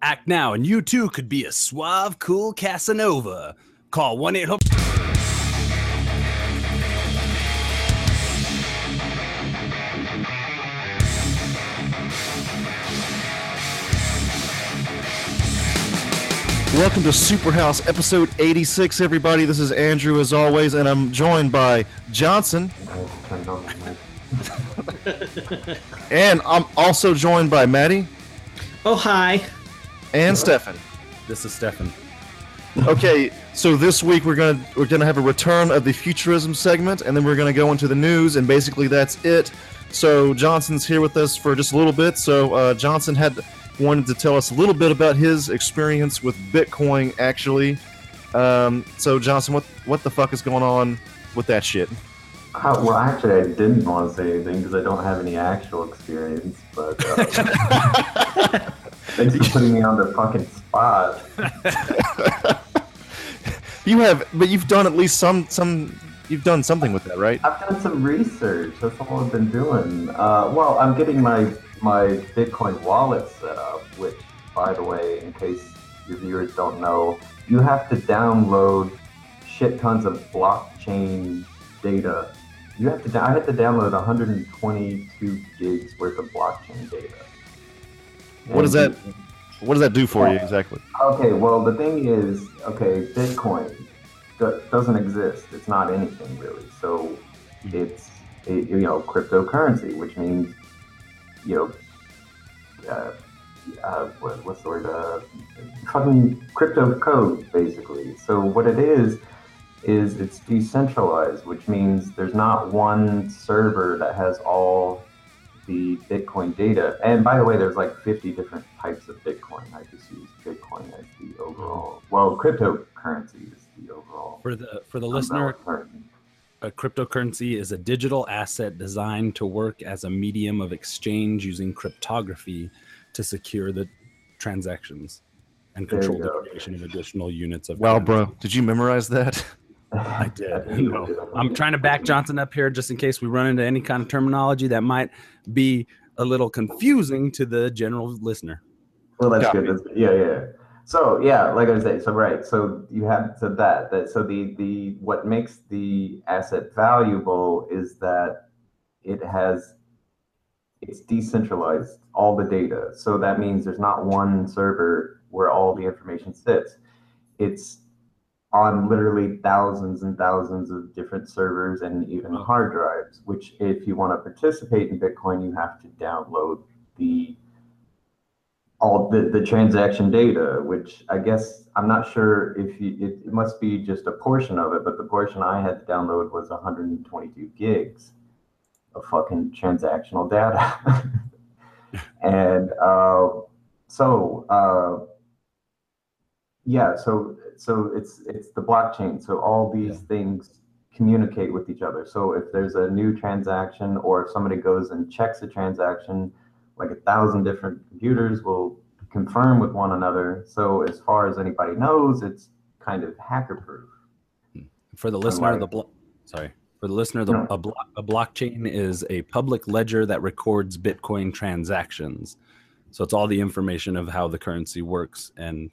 Act now, and you too could be a suave, cool Casanova. Call 1 800. Welcome to Superhouse episode 86, everybody. This is Andrew, as always, and I'm joined by Johnson. and I'm also joined by Maddie Oh, hi. And Stefan. This is Stefan. Okay, so this week we're gonna we're gonna have a return of the futurism segment, and then we're gonna go into the news, and basically that's it. So Johnson's here with us for just a little bit. So uh, Johnson had wanted to tell us a little bit about his experience with Bitcoin, actually. Um, so Johnson, what what the fuck is going on with that shit? Uh, well, actually, I didn't want to say anything because I don't have any actual experience. But uh, thanks for putting me on the fucking spot. You have, but you've done at least some some. You've done something with that, right? I've done some research. That's all I've been doing. Uh, well, I'm getting my my Bitcoin wallet set up. Which, by the way, in case your viewers don't know, you have to download shit tons of blockchain data. You have to. I had to download 122 gigs worth of blockchain data. What does that What does that do for you exactly? Okay, well, the thing is, okay, Bitcoin do- doesn't exist. It's not anything really. So it's a, you know cryptocurrency, which means you know uh, uh, what, what's the word? Uh, fucking crypto code, basically. So what it is is it's decentralized, which means there's not one server that has all the Bitcoin data. And by the way, there's like 50 different types of Bitcoin. I just use Bitcoin as the overall. Hmm. Well, cryptocurrency is the overall. For the for the listener, umbrella term. a cryptocurrency is a digital asset designed to work as a medium of exchange using cryptography to secure the transactions and control the go. creation of additional units of. Wow, currency. bro, did you memorize that? I did. No. I'm trying to back Johnson up here just in case we run into any kind of terminology that might be a little confusing to the general listener. Well, that's Got good. That's, yeah, yeah. So yeah, like I was saying, so right. So you have so that that so the the what makes the asset valuable is that it has it's decentralized all the data. So that means there's not one server where all the information sits. It's on literally thousands and thousands of different servers and even hard drives, which if you want to participate in Bitcoin, you have to download the all the, the transaction data, which I guess I'm not sure if you, it, it must be just a portion of it, but the portion I had to download was 122 gigs of fucking transactional data. and uh, so, uh, yeah, so so it's it's the blockchain. So all these Yeah. things communicate with each other. So if there's a new transaction or if somebody goes and checks a transaction, like a thousand different computers will confirm with one another. So as far as anybody knows, it's kind of hacker proof. Hmm. For the listener, right. the blo- sorry. For the listener, the, No. a, blo- a blockchain is a public ledger that records Bitcoin transactions. So it's all the information of how the currency works and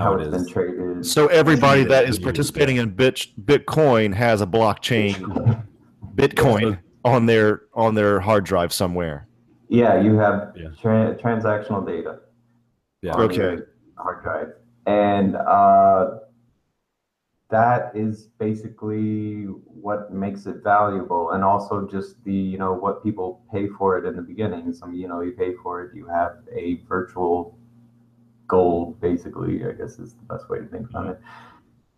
how, How it it's been traded. So everybody that is participating in Bit Bitcoin has a blockchain Bitcoin on their on their hard drive somewhere. Yeah, you have Yeah. tra- transactional data. Yeah. on Okay. Hard drive. And uh, that is basically what makes it valuable. And also just the, you know, what people pay for it in the beginning. Some, you know, you pay for it, you have a virtual gold, basically, I guess is the best way to think about it.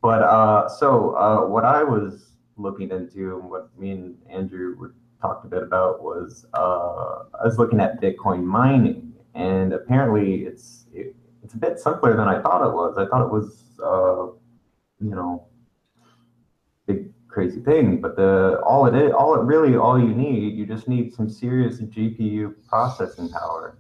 But uh, so uh, what I was looking into and what me and Andrew were talked a bit about was uh, I was looking at Bitcoin mining, and apparently it's it, it's a bit simpler than I thought it was. I thought it was uh, you know big crazy thing, but the all it is all it really all you need you just need some serious GPU processing power,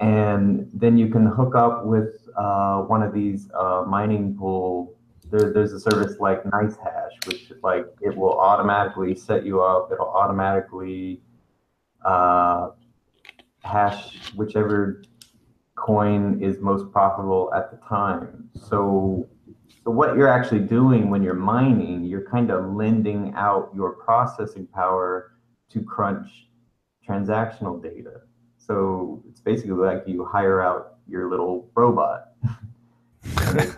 and then you can hook up with uh, one of these uh, mining pool there, there's a service like NiceHash, which like it will automatically set you up. It'll automatically uh, hash whichever coin is most profitable at the time. So, so what you're actually doing when you're mining, you're kind of lending out your processing power to crunch transactional data. So it's basically like you hire out your little robot. it,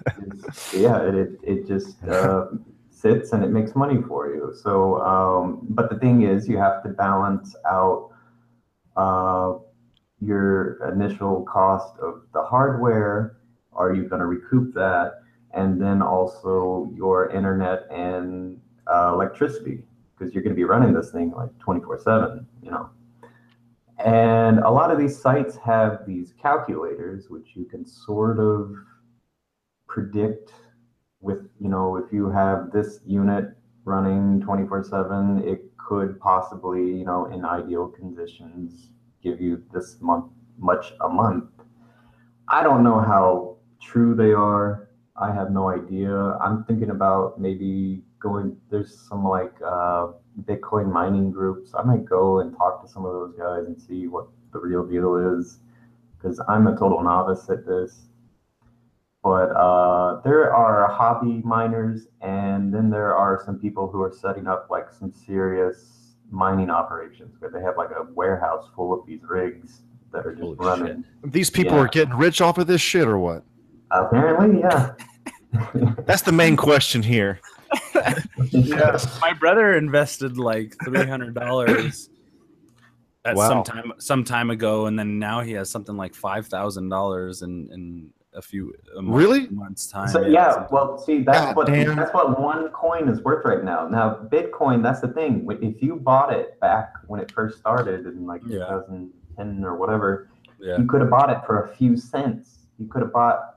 yeah, it, it just uh, sits and it makes money for you. So, um, but the thing is, you have to balance out uh, your initial cost of the hardware. Are you going to recoup that? And then also your internet and uh, electricity, because you're going to be running this thing like 24 7, you know. And a lot of these sites have these calculators, which you can sort of predict with, you know, if you have this unit running 24 7, it could possibly, you know, in ideal conditions, give you this month much a month. I don't know how true they are. I have no idea. I'm thinking about maybe going. There's some like uh, Bitcoin mining groups. I might go and talk to some of those guys and see what the real deal is, because I'm a total novice at this. But uh, there are hobby miners, and then there are some people who are setting up like some serious mining operations where they have like a warehouse full of these rigs that are just Holy running. Shit. These people yeah. are getting rich off of this shit or what? Apparently, yeah. That's the main question here. Yeah. My brother invested like three hundred dollars at wow. some time some time ago, and then now he has something like five thousand dollars in in a few a month, really months time. So yeah, yeah well, see, that's God what damn. that's what one coin is worth right now. Now, Bitcoin, that's the thing. If you bought it back when it first started in like yeah. 2010 or whatever, yeah. you could have bought it for a few cents. You could have bought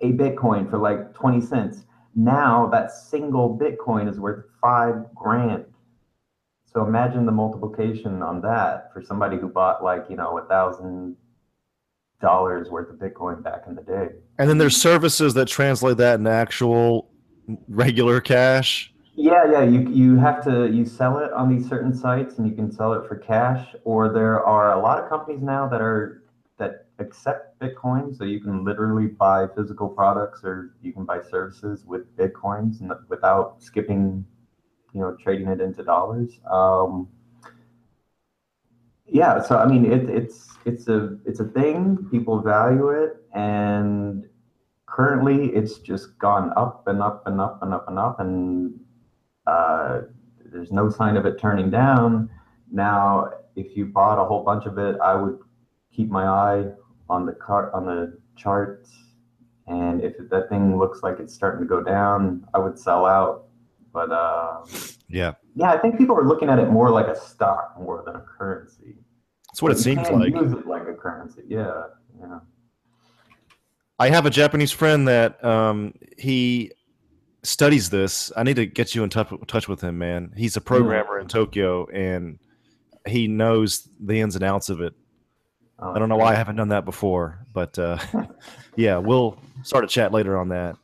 a Bitcoin for like 20 cents. Now that single Bitcoin is worth five grand. So imagine the multiplication on that for somebody who bought like, you know, a thousand dollars worth of Bitcoin back in the day. And then there's services that translate that into actual regular cash. Yeah, yeah. You you have to you sell it on these certain sites, and you can sell it for cash. Or there are a lot of companies now that are that accept Bitcoin, so you can literally buy physical products, or you can buy services with Bitcoins, and without skipping, you know, trading it into dollars. Um, yeah, so I mean, it, it's it's a it's a thing. People value it, and currently, it's just gone up and up and up and up and up, and uh, there's no sign of it turning down. Now, if you bought a whole bunch of it, I would keep my eye on the car on the charts, and if that thing looks like it's starting to go down, I would sell out. But uh, yeah, yeah, I think people are looking at it more like a stock more than a currency. That's what it seems like. Use it like a currency. Yeah, yeah. I have a Japanese friend that um, he studies this. I need to get you in touch, touch with him, man. He's a programmer in Tokyo, and he knows the ins and outs of it. I don't know why I haven't done that before, but uh, yeah, we'll start a chat later on that.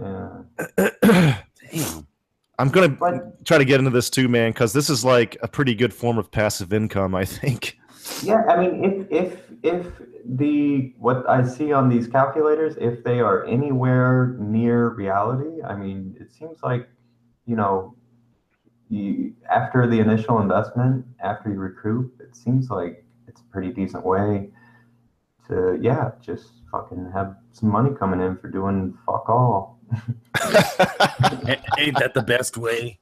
Yeah. Damn. I'm gonna but, try to get into this too, man, because this is like a pretty good form of passive income, I think. Yeah, I mean, if if if the what I see on these calculators, if they are anywhere near reality, I mean, it seems like you know, you after the initial investment, after you recoup, it seems like pretty decent way to yeah, just fucking have some money coming in for doing fuck all. Ain't that the best way?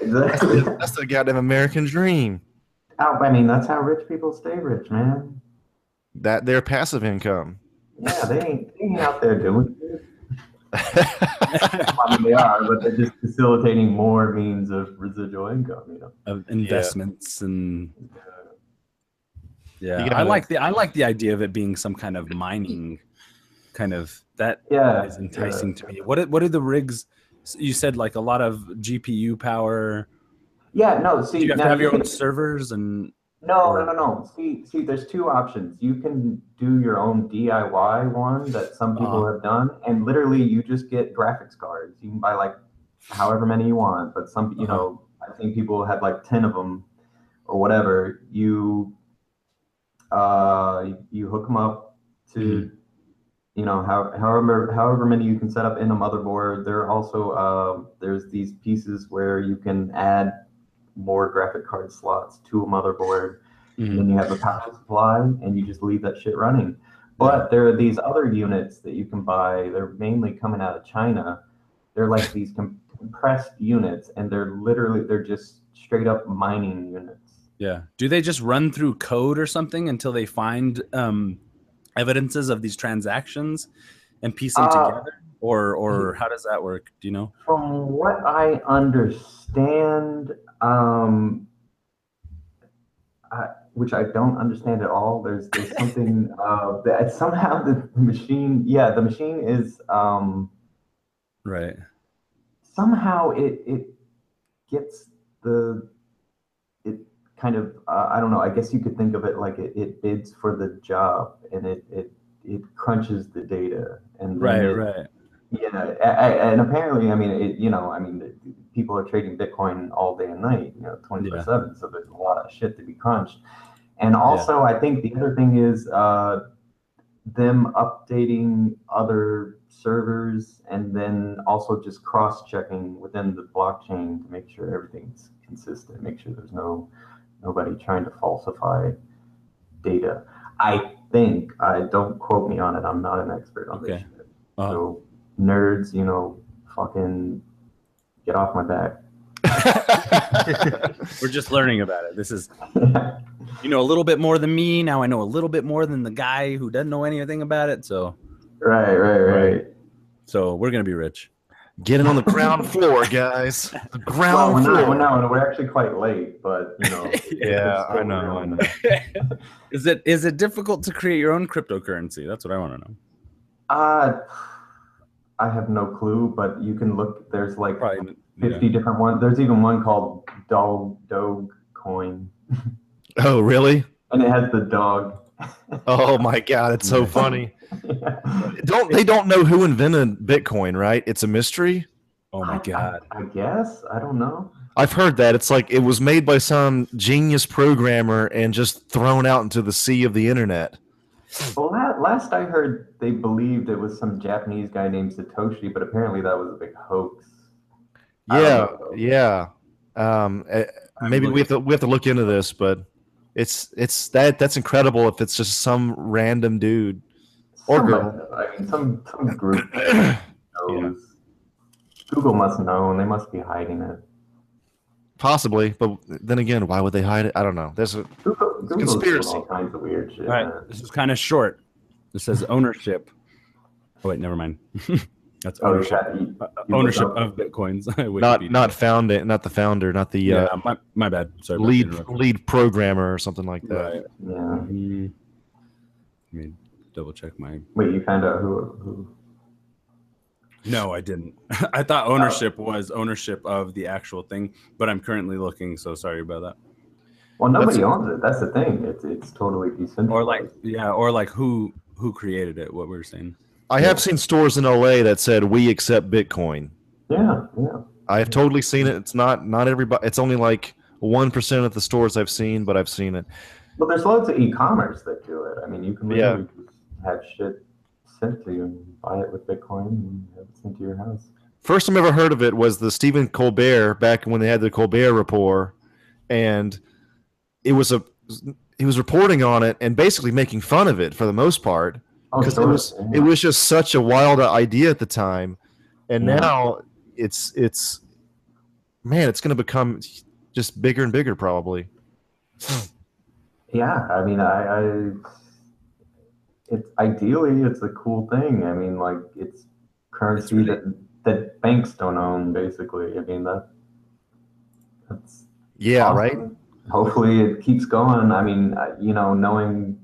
Exactly. That's the goddamn American dream. Oh, I mean, that's how rich people stay rich, man. That their passive income. Yeah, they ain't, they ain't out there doing it. I mean, they are, but they're just facilitating more means of residual income, you know, of investments yeah. and. Yeah, I like the I like the idea of it being some kind of mining, kind of that yeah, is enticing yeah. to me. What what are the rigs? You said like a lot of GPU power. Yeah, no. See, Do you have to have your own servers and. No, no, no, no. See, see, there's two options. You can do your own DIY one that some people uh-huh. have done, and literally you just get graphics cards. You can buy like however many you want, but some, you uh-huh. know, I think people had like ten of them or whatever. You, uh, you hook them up to Mhm. you know how, however however many you can set up in a motherboard. There are also uh, there's these pieces where you can add more graphic card slots to a motherboard Mhm. then you have a power supply and you just leave that shit running. But there are these other units that you can buy. They're mainly coming out of china. They're like these com- compressed units and they're literally they're just straight up mining units Yeah. Do they just run through code or something until they find um, evidences of these transactions and piece them Uh, together? Or or how does that work? Do you know? From what I understand, um, I, which I don't understand at all, there's there's something uh, that somehow the machine, yeah, the machine is um, Right. somehow it it gets the kind of uh, I don't know. I guess you could think of it like it, it bids for the job and it it it crunches the data and Right. it- Right. Yeah, a- a- and apparently, I mean, it, you know, I mean, the- people are trading Bitcoin all day and night, you know, twenty four seven. So there's a lot of shit to be crunched. And also, I think the other thing is uh, them updating other servers and then also just cross checking within the blockchain to make sure everything's consistent, make sure there's no nobody trying to falsify data. I think I don't quote me on it. I'm not an expert on this Okay. shit. Uh, So nerds, you know, fucking get off my back. we're just learning about it. This is you know a little bit more than me. Now I know a little bit more than the guy who doesn't know anything about it. So right, right, right. so we're gonna be rich. Getting on the ground floor, guys. The Well, ground we're not, floor. no, no, we're actually quite late, but you know. Yeah, it's I know, I know. Is it is it difficult to create your own cryptocurrency? That's what I want to know. Uh, I have no clue, but you can look. There's like Probably. 50 different ones. There's even one called Dog Dog Coin, Oh, really? and it has the dog. Oh my god, it's so funny. Don't they don't know who invented Bitcoin, right? It's a mystery. Oh my I- god. I, I guess I don't know. I've heard that. It's like it was made by some genius programmer and just thrown out into the sea of the internet. Well, la- last I heard, they believed it was some Japanese guy named Satoshi, but apparently that was a big hoax. Yeah, yeah. Um, eh, maybe we have to we have to look into this, but it's it's that that's incredible if it's just some random dude. Or Somebody- girl. I mean, some some group knows. Google must know, and they must be hiding it. Possibly, but then again, why would they hide it? I don't know. There's a Google, conspiracy. all kinds of weird shit. All right, man. this is kind of short. It says ownership. Oh wait, never mind. That's Oh, ownership. yeah, you- Uh, you ownership of bitcoins. not not found not the founder, not the yeah. uh, my, my bad. Sorry. lead lead programmer or something like that. Right. Yeah. Mm. Let me double check my. Wait, you found out who who? No, I didn't. I thought ownership oh. was ownership of the actual thing, but I'm currently looking. So sorry about that. Well, nobody That's- owns it. That's the thing. It's it's totally decentralized. Or like, yeah, or like who who created it? What we were saying. I have seen stores in LA that said we accept Bitcoin. yeah, yeah. I have totally seen it. It's not not everybody. It's only like one percent of the stores I've seen, but I've seen it. Well, there's loads of e-commerce that do it. I mean, you can Yeah. Have shit sent to you and buy it with Bitcoin and have it sent to your house. First time I ever heard of it was the Stephen Colbert back when they had the Colbert Report, and it was a he was reporting on it and basically making fun of it for the most part Oh, because it was Yeah. it was just such a wild idea at the time, and Yeah. now it's it's man, it's going to become just bigger and bigger probably. Yeah, I mean, I, I, it's ideally it's a cool thing. I mean, like it's currency really- that that banks don't own. Basically, I mean that. That's Yeah, awesome. right. Hopefully, it keeps going. I mean, uh, you know, knowing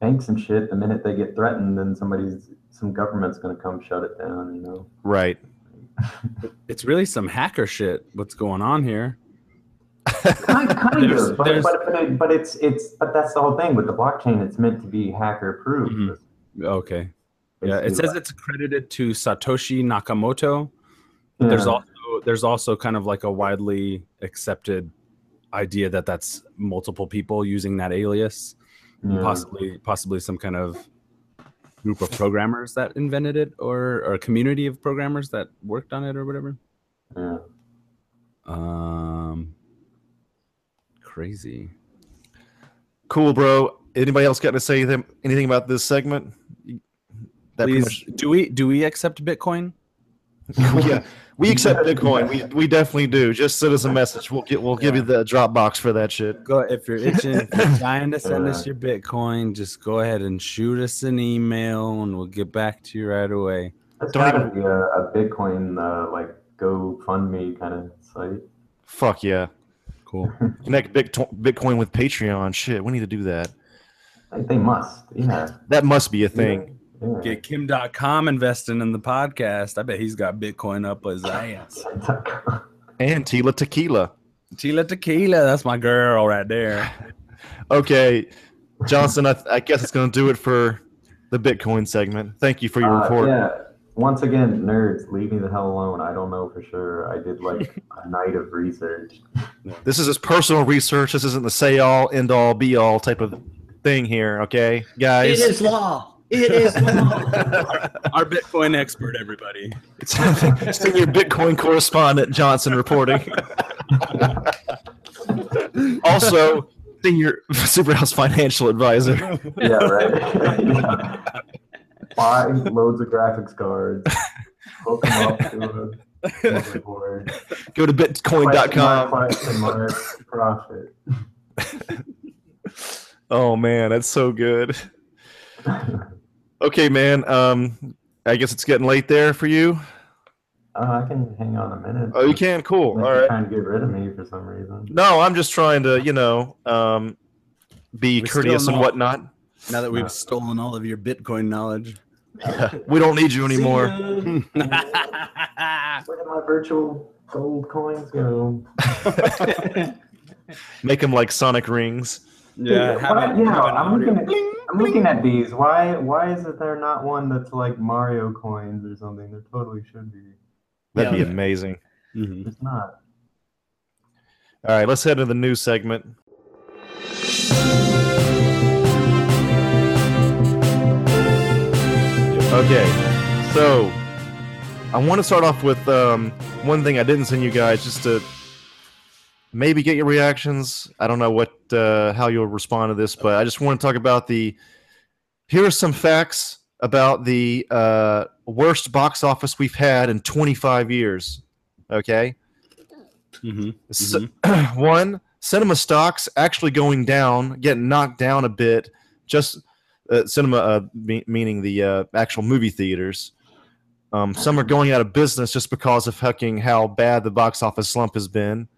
banks and shit, the minute they get threatened, then somebody's some government's gonna come shut it down. You know. Right. It's really some hacker shit. What's going on here? Kind, kind There's- of, but, there's- but, but, but it's it's but that's the whole thing with the blockchain. It's meant to be hacker proof. Mhm. Okay. Yeah, it says it's credited to Satoshi Nakamoto. But There's also there's also kind of like a widely accepted idea that that's multiple people using that alias. Yeah. possibly possibly some kind of group of programmers that invented it, or or a community of programmers that worked on it, or whatever. Yeah. Um, crazy. Cool, bro. Anybody else got to say them, anything about this segment? That pretty Please, do we do we accept Bitcoin? yeah, we accept Bitcoin. We we definitely do. Just send us a message. We'll get we'll give you the Dropbox for that shit. Go if you're itching, if you're dying to send us your Bitcoin, just go ahead and shoot us an email, and we'll get back to you right away. That's Don't gotta even- be a, a Bitcoin uh, like GoFundMe kind of site. Fuck yeah. Cool. Connect Bitcoin with Patreon. Shit, we need to do that. They must. Yeah. That must be a thing. Yeah. Get Kim Dotcom investing in the podcast. I bet he's got Bitcoin up his ass. And Tila Tequila. Tila Tequila, that's my girl right there. Okay, Johnson. I, I guess it's gonna do it for the Bitcoin segment. Thank you for your Uh, report. yeah. Once again, nerds, leave me the hell alone. I don't know for sure. I did like a night of research. This is his personal research. This isn't the say all, end all, be all type of thing here. Okay, guys. It is law. It is law. Our Bitcoin expert, everybody. It's senior Bitcoin correspondent Johnson reporting. also, senior Superhouse financial advisor. yeah, right. yeah. Buy loads of graphics cards. Hook them up to a motherboard. Go to bitcoin.com. Question mark, profit. Oh man, that's so good. Okay, man. Um, I guess it's getting late there for you. Uh, I can hang on a minute. Oh, you can. Cool. All you're right. Trying to get rid of me for some reason. No, I'm just trying to, you know, um, be We still courteous and whatnot. Now that we've stolen all of your Bitcoin knowledge. We don't need you anymore. See. Where did my virtual gold coins go? Make them like sonic rings. yeah, Dude, have why- it- yeah, have I'm looking, at, I'm looking at these. Why why is it there not one that's like Mario coins or something? There totally should be. That'd be Yeah. amazing. Mhm. There's not. All right, let's head to the news segment. Okay, so I want to start off with um, one thing I didn't send you guys just to maybe get your reactions. I don't know what uh, how you'll respond to this, but I just want to talk about the. Here are some facts about the uh, worst box office we've had in 25 years. Okay. Mm-hmm. C- one cinema stocks actually going down getting knocked down a bit just uh, cinema uh, me- meaning the uh, actual movie theaters. Um, some are going out of business just because of fucking how bad the box office slump has been.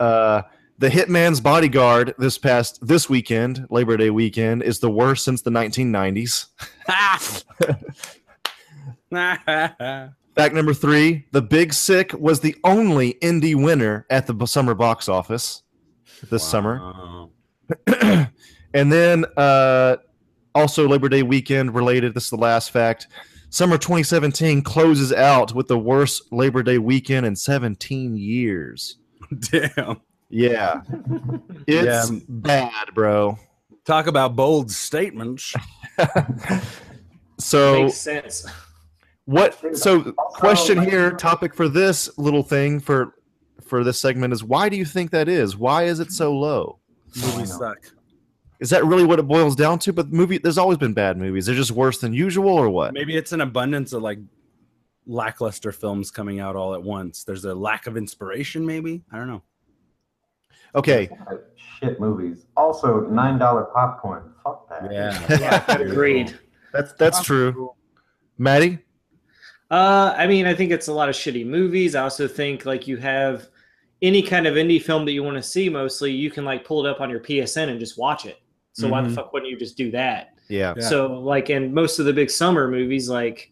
Uh, the hitman's bodyguard this past this weekend labor day weekend is the worst since the 1990s Fact number three: The Big Sick was the only indie winner at the summer box office this summer. And then, uh, also Labor Day weekend related. This is the last fact. Summer 2017 closes out with the worst Labor Day weekend in 17 years. Damn. Yeah, it's Yeah. bad, bro. Talk about bold statements. So Makes sense. what? So oh, question here, topic for this little thing for for this segment is why do you think that is? Why is it so low? Movies suck. Is that really what it boils down to? But movie, there's always been bad movies. They're just worse than usual, or what? Maybe it's an abundance of like lackluster films coming out all at once. There's a lack of inspiration, maybe. I don't know. Okay, Shit movies. Also, nine dollar popcorn. Fuck that. Yeah. Agreed. that's that's true. Maddie, Uh, I mean, I think it's a lot of shitty movies. I also think like you have any kind of indie film that you want to see, mostly you can like pull it up on your PSN and just watch it. So why the Mhm. fuck wouldn't you just do that? yeah, Yeah. So like in most of the big summer movies, like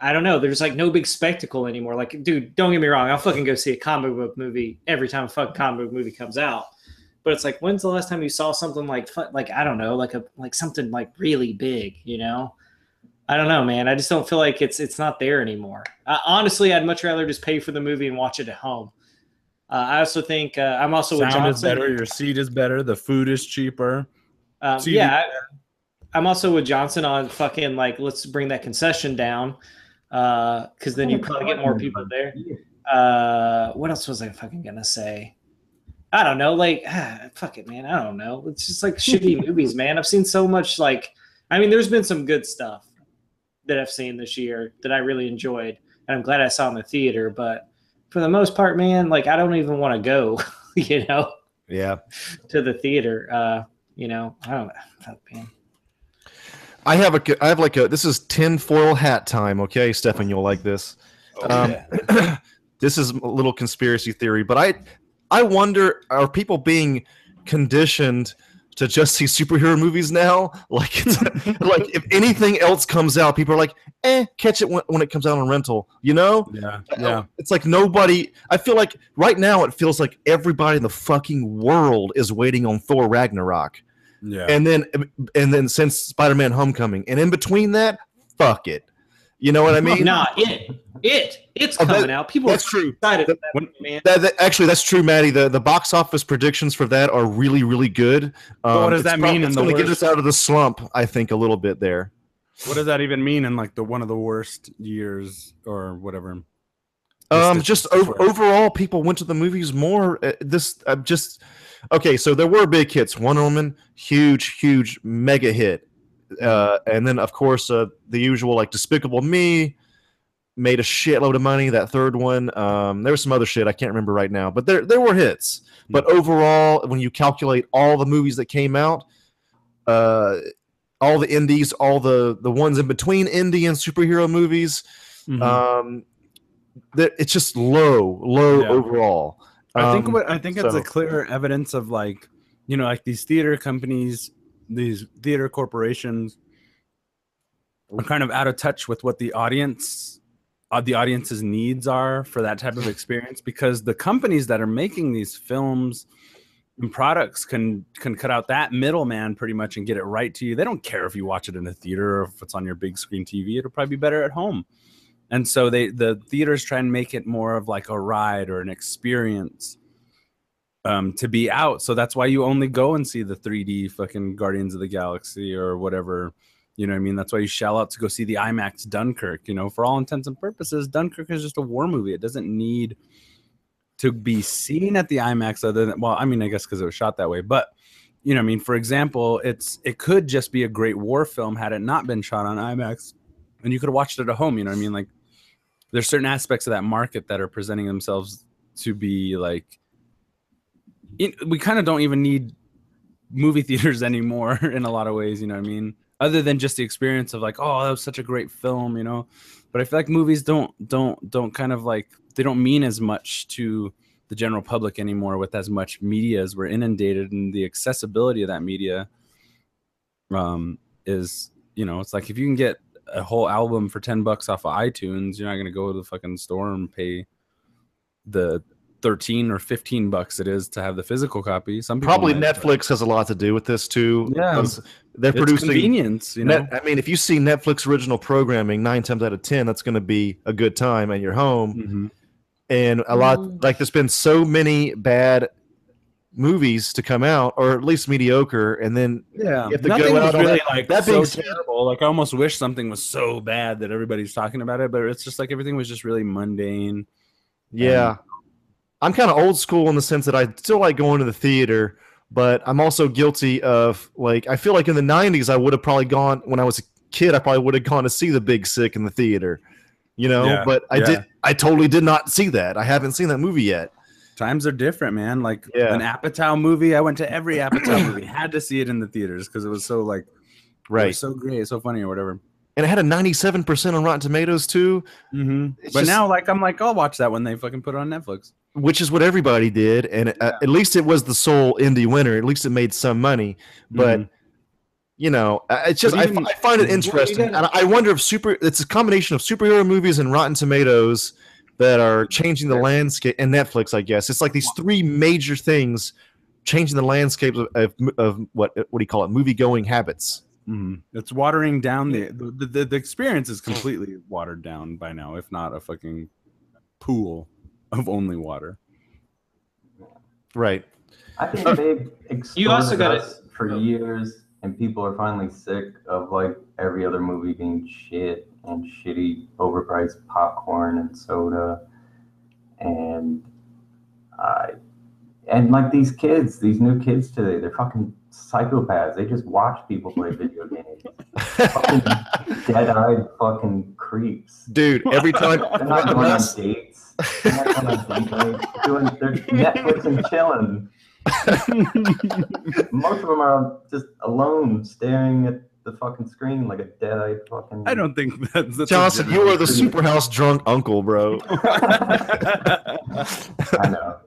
I don't know, there's like no big spectacle anymore. Like, dude, don't get me wrong, I'll fucking go see a comic book movie every time a fucking comic book movie comes out. But it's like, when's the last time you saw something like, like I don't know, like a like something like really big, you know? I don't know, man. I just don't feel like it's it's not there anymore. Uh, honestly, I'd much rather just pay for the movie and watch it at home. Uh, I also think uh, I'm also with Sound is Johnson. better. Your seat is better. The food is cheaper. Um, So yeah, I, I'm also with Johnson on fucking like let's bring that concession down, because then you probably get more people there. Uh, what else was I fucking gonna say? I don't know. Like, ah, fuck it, man. I don't know. It's just like shitty movies, man. I've seen so much. Like, I mean, there's been some good stuff that I've seen this year that I really enjoyed, and I'm glad I saw in the theater. But for the most part, man, like I don't even want to go, you know, Yeah. to the theater. Uh, you know, I don't know. I have a I have like a this is tinfoil hat time, okay, Stefan, you'll like this. Um, this is a little conspiracy theory, but I I wonder are people being conditioned to just see superhero movies now? Like it's, like if anything else comes out, people are like, "Eh, catch it when, when it comes out on rental." You know? Yeah, yeah. It's like nobody I feel like right now it feels like everybody in the fucking world is waiting on Thor Ragnarok Yeah. and then and then since Spider-Man: Homecoming, and in between that, fuck it. You know what I mean? Nah, it, it, it's Oh, that- coming out. People are that's true. excited for that When- movie, man. That, that- actually, that's true, Maddie. The the box office predictions for that are really really good. Um, what does it's that prob- mean in It's going to get us out of the slump, I think, a little bit there. what does that even mean in like the one of the worst years or whatever? Um, just over, overall, people went to the movies more. Uh, this uh, just okay. So there were big hits. Wonder Woman, huge, huge, mega hit, uh, and then of course uh, the usual like Despicable Me made a shitload of money. That third one, um, there was some other shit I can't remember right now, but there there were hits. But overall, when you calculate all the movies that came out, uh, all the indies, all the the ones in between indie and superhero movies, Mhm. um, that it's just low, low Yeah. overall. I think Um, what I think it's so- a clear evidence of like, you know, like these theater companies, these theater corporations are kind of out of touch with what the audience uh, the audience's needs are for that type of experience because the companies that are making these films and products can can cut out that middleman pretty much and get it right to you. They don't care if you watch it in a theater or if it's on your big screen TV. It'll probably be better at home. And so they the theaters try and make it more of like a ride or an experience um to be out. So that's why you only go and see the 3D fucking Guardians of the Galaxy or whatever. You know what I mean? That's why you shell out to go see the IMAX Dunkirk. You know, for all intents and purposes, Dunkirk is just a war movie. It doesn't need to be seen at the IMAX other than well, I mean, I guess because it was shot that way, but you know, I mean, for example, it's it could just be a great war film had it not been shot on IMAX, and you could have watched it at home. You know what I mean? Like, there's certain aspects of that market that are presenting themselves to be like, we kind of don't even need movie theaters anymore in a lot of ways. You know what I mean? Other than just the experience of like, oh, that was such a great film, you know. But I feel like movies don't don't don't kind of like they don't mean as much to the general public anymore with as much media as we're inundated and the accessibility of that media um is you know it's like if you can get a whole album for 10 bucks off of itunes you're not going to go to the fucking store and pay the 13 or 15 bucks it is to have the physical copy some Probably might, but Netflix has a lot to do with this too. Yeah. they're it's producing. convenience you know Net, I mean, if you see Netflix original programming nine times out of ten, that's going to be a good time at your home. Mhm. And a lot Mm. like there's been so many bad movies to come out, or at least mediocre, and then Yeah, You have to nothing go out really that- like that so being said- terrible. Like I almost wish something was so bad that everybody's talking about it, but it's just like everything was just really mundane. Yeah. I'm kind of old school in the sense that I still like going to the theater, but I'm also guilty of like I feel like in the 90s I would have probably gone when I was a kid I probably would have gone to see The Big Sick in the theater. You know, Yeah, but I yeah. did I totally did not see that. I haven't seen that movie yet. Times are different, man. Like Yeah. an Apatow movie, I went to every Apatow movie. Had to see it in the theaters because it was so like it was Right. so great, so funny or whatever. And it had a 97% on Rotten Tomatoes too, Mm-hmm. But just- now, like, I'm like, I'll watch that when they fucking put it on Netflix. Which is what everybody did and uh, at least it was the sole indie winner. At least it made some money, but Mhm. you know, it's just But I, I find it interesting, and I wonder if super it's a combination of superhero movies and Rotten Tomatoes that are changing the landscape, and Netflix, I guess. It's like these three major things changing the landscape of, of, of what what do you call it, movie going habits. Mhm. It's watering down the, the the the experience is completely watered down by now, if not a fucking pool of only water. Right. I think they've exposed You also gotta- us for years and people are finally sick of like every other movie being shit and shitty overpriced popcorn and soda. And uh, and like these kids these new kids today they're fucking psychopaths. They just watch people play video games. Fucking dead-eyed fucking creeps. Dude, every time they're not going on dates they're not going on doing they're netflix and chilling most of them are just alone staring at the fucking screen like a dead-eyed fucking I don't think that's, that's a Johnson, you are the superhouse drunk uncle, bro. I know.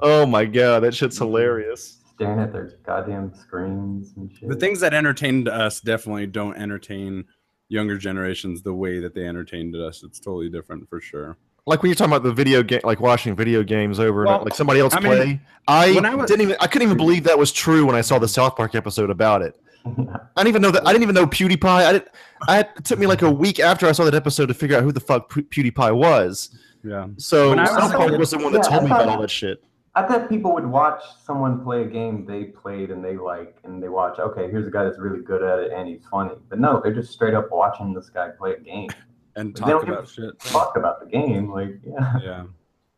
Oh my god, that shit's hilarious. Staring at their goddamn screens and shit. the things that entertained us definitely don't entertain younger generations the way that they entertained us. It's totally different for sure. Like when you're talking about the video game, like watching video games over, Well, like somebody else I mean, play. I, I was- didn't even, I couldn't even believe that was true when I saw the South Park episode about it. I didn't even know that. I didn't even know PewDiePie. I didn't. I had, it took me like a week after I saw that episode to figure out who the fuck PewDiePie was. Yeah. So When I was South Park was the one that Yeah, told me about all that shit. I thought people would watch someone play a game they played and they like, and they watch. Okay, here's a guy that's really good at it and he's funny. But no, they're just straight up watching this guy play a game. And They talk don't about shit. Talk about the game, like yeah. Yeah.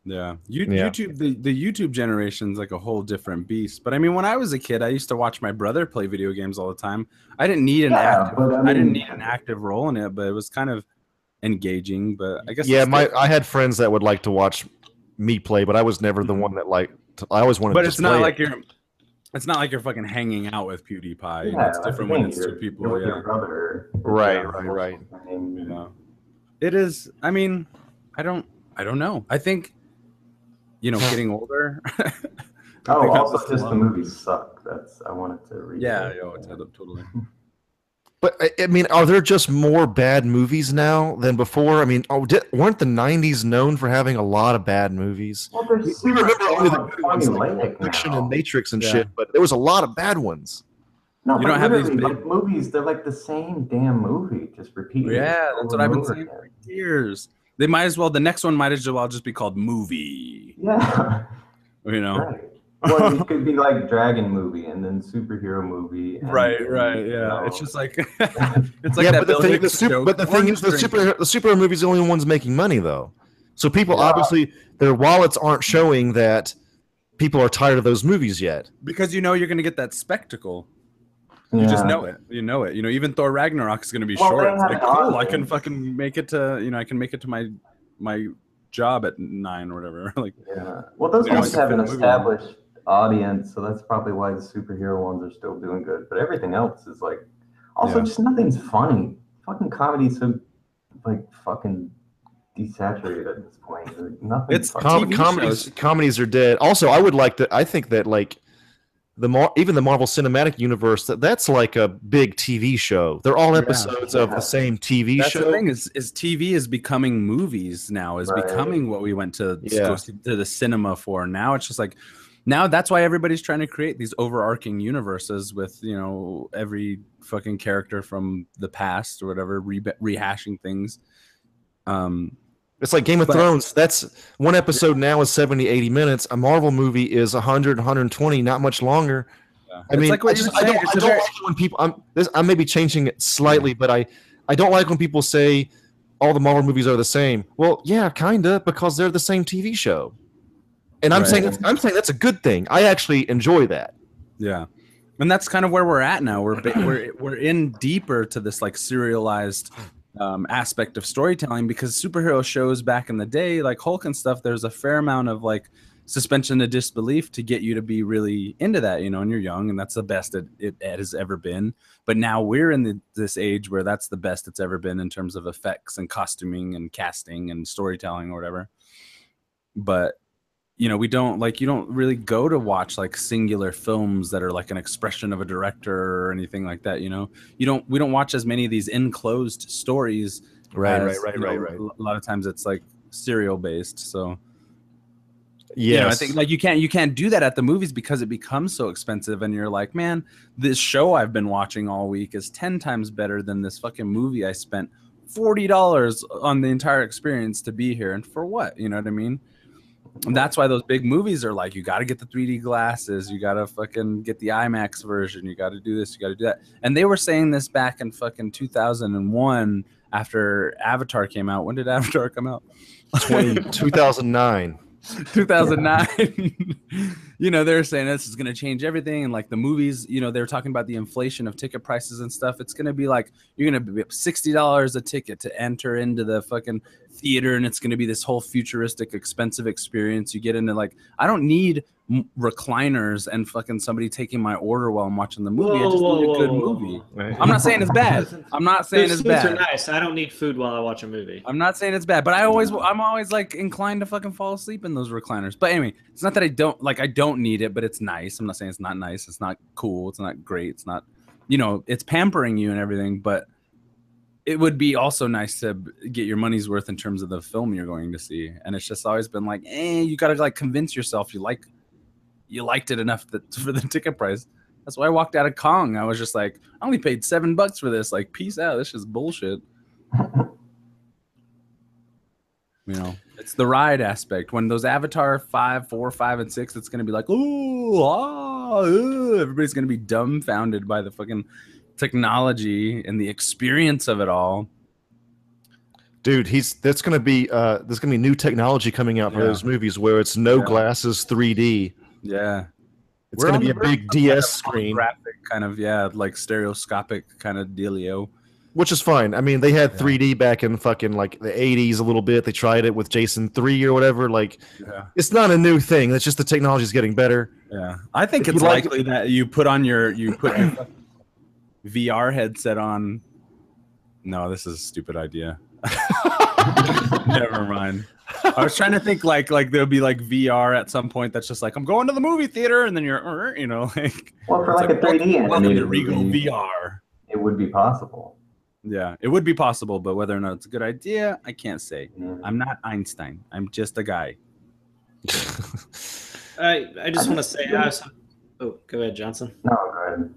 Yeah. You, Yeah. YouTube, the, the YouTube generation's like a whole different beast. But I mean, when I was a kid, I used to watch my brother play video games all the time. I didn't need an Yeah, active, but I I, didn't need an active role in it, but it was kind of engaging. But I guess Yeah, my different. I had friends that would like to watch me play, but I was never the mm-hmm. one that like. I always wanted. but to it's not play like it. you're. It's not like you're fucking hanging out with PewDiePie. you know, Yeah, it's different when it's 2 people. you're with Yeah. your brother. Right, Yeah, right, right. and- Yeah. It is. I mean, I don't. I don't know. I think, you know, getting older. Oh, also was just the movies suck. That's I wanted to read. Yeah, that. yo, it's totally. But I- I mean, are there just more bad movies now than before? I mean, oh, did, weren't the '90s known for having a lot of bad movies? Well, We remember only the good ones, like formulaic Fiction now. and Matrix and Yeah. shit, but there was a lot of bad ones. No, You don't have these big- like, movies. They're like the same damn movie, just repeated. Yeah, that's what I've been over saying for years. They might as well. The next one might as well just be called movie. Yeah, You know. right. Well, it could be like dragon movie and then superhero movie. And, Right, then, right, you yeah. know, It's just like it's like yeah, that but the thing, the, super, but the thing is, the super the superhero movie's are the only ones making money though. So people Yeah. obviously their wallets aren't showing that people are tired of those movies yet. because you know you're gonna get that spectacle. You just know it. You know it. You know even Thor Ragnarok is gonna be Well, short. It's like an cool. I can fucking make it to you know I can make it to my my job at nine or whatever. like Yeah. Well, those You know, ones like have an film movie. established audience, so that's probably why the superhero ones are still doing good. But everything else is like, also Yeah. just nothing's funny. Fucking comedy's so like fucking desaturated at this point. Nothing. It's fucking- Com- comedies shows. comedies are dead. Also, I would like to. I think that like the Mar- even the Marvel Cinematic Universe that that's like a big TV show. They're all Yeah. episodes of the same TV That's show. the thing is is TV is becoming movies now. Is Right. becoming what we went to Yeah. go to the cinema for. Now it's just like now that's why everybody's trying to create these overarching universes with you know every fucking character from the past or whatever re- rehashing things. Um, It's like Game of But- Thrones. That's one episode now is 70, 80 minutes. A Marvel movie is 100, 120, not much longer. yeah. I It's mean, like I, just, I don't, I don't very- like when people. I'm, this, I may be changing it slightly, but I, I don't like when people say all the Marvel movies are the same. Well, yeah, kinda, because they're the same TV show. And I'm Right. saying that's, I'm saying that's a good thing. I actually enjoy that. Yeah, and that's kind of where we're at now. We're we're we're in deeper to this like serialized um, aspect of storytelling because superhero shows back in the day, like Hulk and stuff, there's a fair amount of like suspension of disbelief to get you to be really into that, you know, and you're young, and that's the best it, it, it has ever been. But now we're in the, this age where that's the best it's ever been in terms of effects and costuming and casting and storytelling or whatever. But you know, we don't like you don't really go to watch like singular films that are like an expression of a director or anything like that. You know, you don't we don't watch as many of these enclosed stories. Right, as, right, right, you know, right, right. A lot of times it's like serial based. So yeah you know, I think like you can't you can't do that at the movies because it becomes so expensive, and you're like, man, this show I've been watching all week is ten times better than this fucking movie I spent forty dollars on the entire experience to be here, and for what? You know what I mean? And that's why those big movies are like, you got to get the 3D glasses, you got to fucking get the IMAX version, you got to do this, you got to do that. And they were saying this back in fucking 2001 after Avatar came out. When did Avatar come out? 20, 2009. 2009 you know they're saying this is going to change everything and like the movies you know they're talking about the inflation of ticket prices and stuff. It's going to be like you're going to be $60 a ticket to enter into the fucking theater and it's going to be this whole futuristic expensive experience you get into like i don't need recliners and fucking somebody taking my order while i'm watching the movie i just Whoa, need a whoa, good whoa, whoa, movie Right. i'm not saying it's bad i'm not saying Those it's bad are nice. I don't need food while I watch a movie. I'm not saying it's bad, but I always I'm always like inclined to fucking fall asleep in those recliners. But anyway, it's not that I don't like I don't need it, but it's nice. I'm not saying it's not nice. It's not cool. It's not great. It's not you know, it's pampering you and everything, but it would be also nice to get your money's worth in terms of the film you're going to see. And it's just always been like, eh, you got to like convince yourself you like you liked it enough that for the ticket price. That's why I walked out of Kong. I was just like, I only paid seven bucks for this. Like, peace out. This is bullshit. You know, it's the ride aspect. When those Avatar five, four, five, and six, it's gonna be like, oh, ah, uh," everybody's gonna be dumbfounded by the fucking technology and the experience of it all. Dude, he's that's gonna be uh there's gonna be new technology coming out for Yeah. those movies where it's no Yeah. glasses 3D. Yeah, It's gonna be a big DS screen, graphic kind of yeah, like stereoscopic kind of dealio. which is fine. I mean, they had Yeah. 3D back in fucking like the 80s a little bit. They tried it with Jason 3 or whatever. Like, Yeah, it's not a new thing. It's just the technology is getting better. yeah. I think If it's you like- likely that you put on your you put your VR headset on. No, this is a stupid idea. Never mind. I was trying to think like like there'll be like VR at some point that's just like I'm going to the movie theater and then you're "Er," you know like Well, for it's like a 3D welcome to Regal VR. it would be possible. Yeah, it would be possible, but whether or not it's a good idea, I can't say. Yeah. I'm not Einstein. I'm just a guy. I I just want to say, I was, oh, go ahead, Johnson. No, go ahead.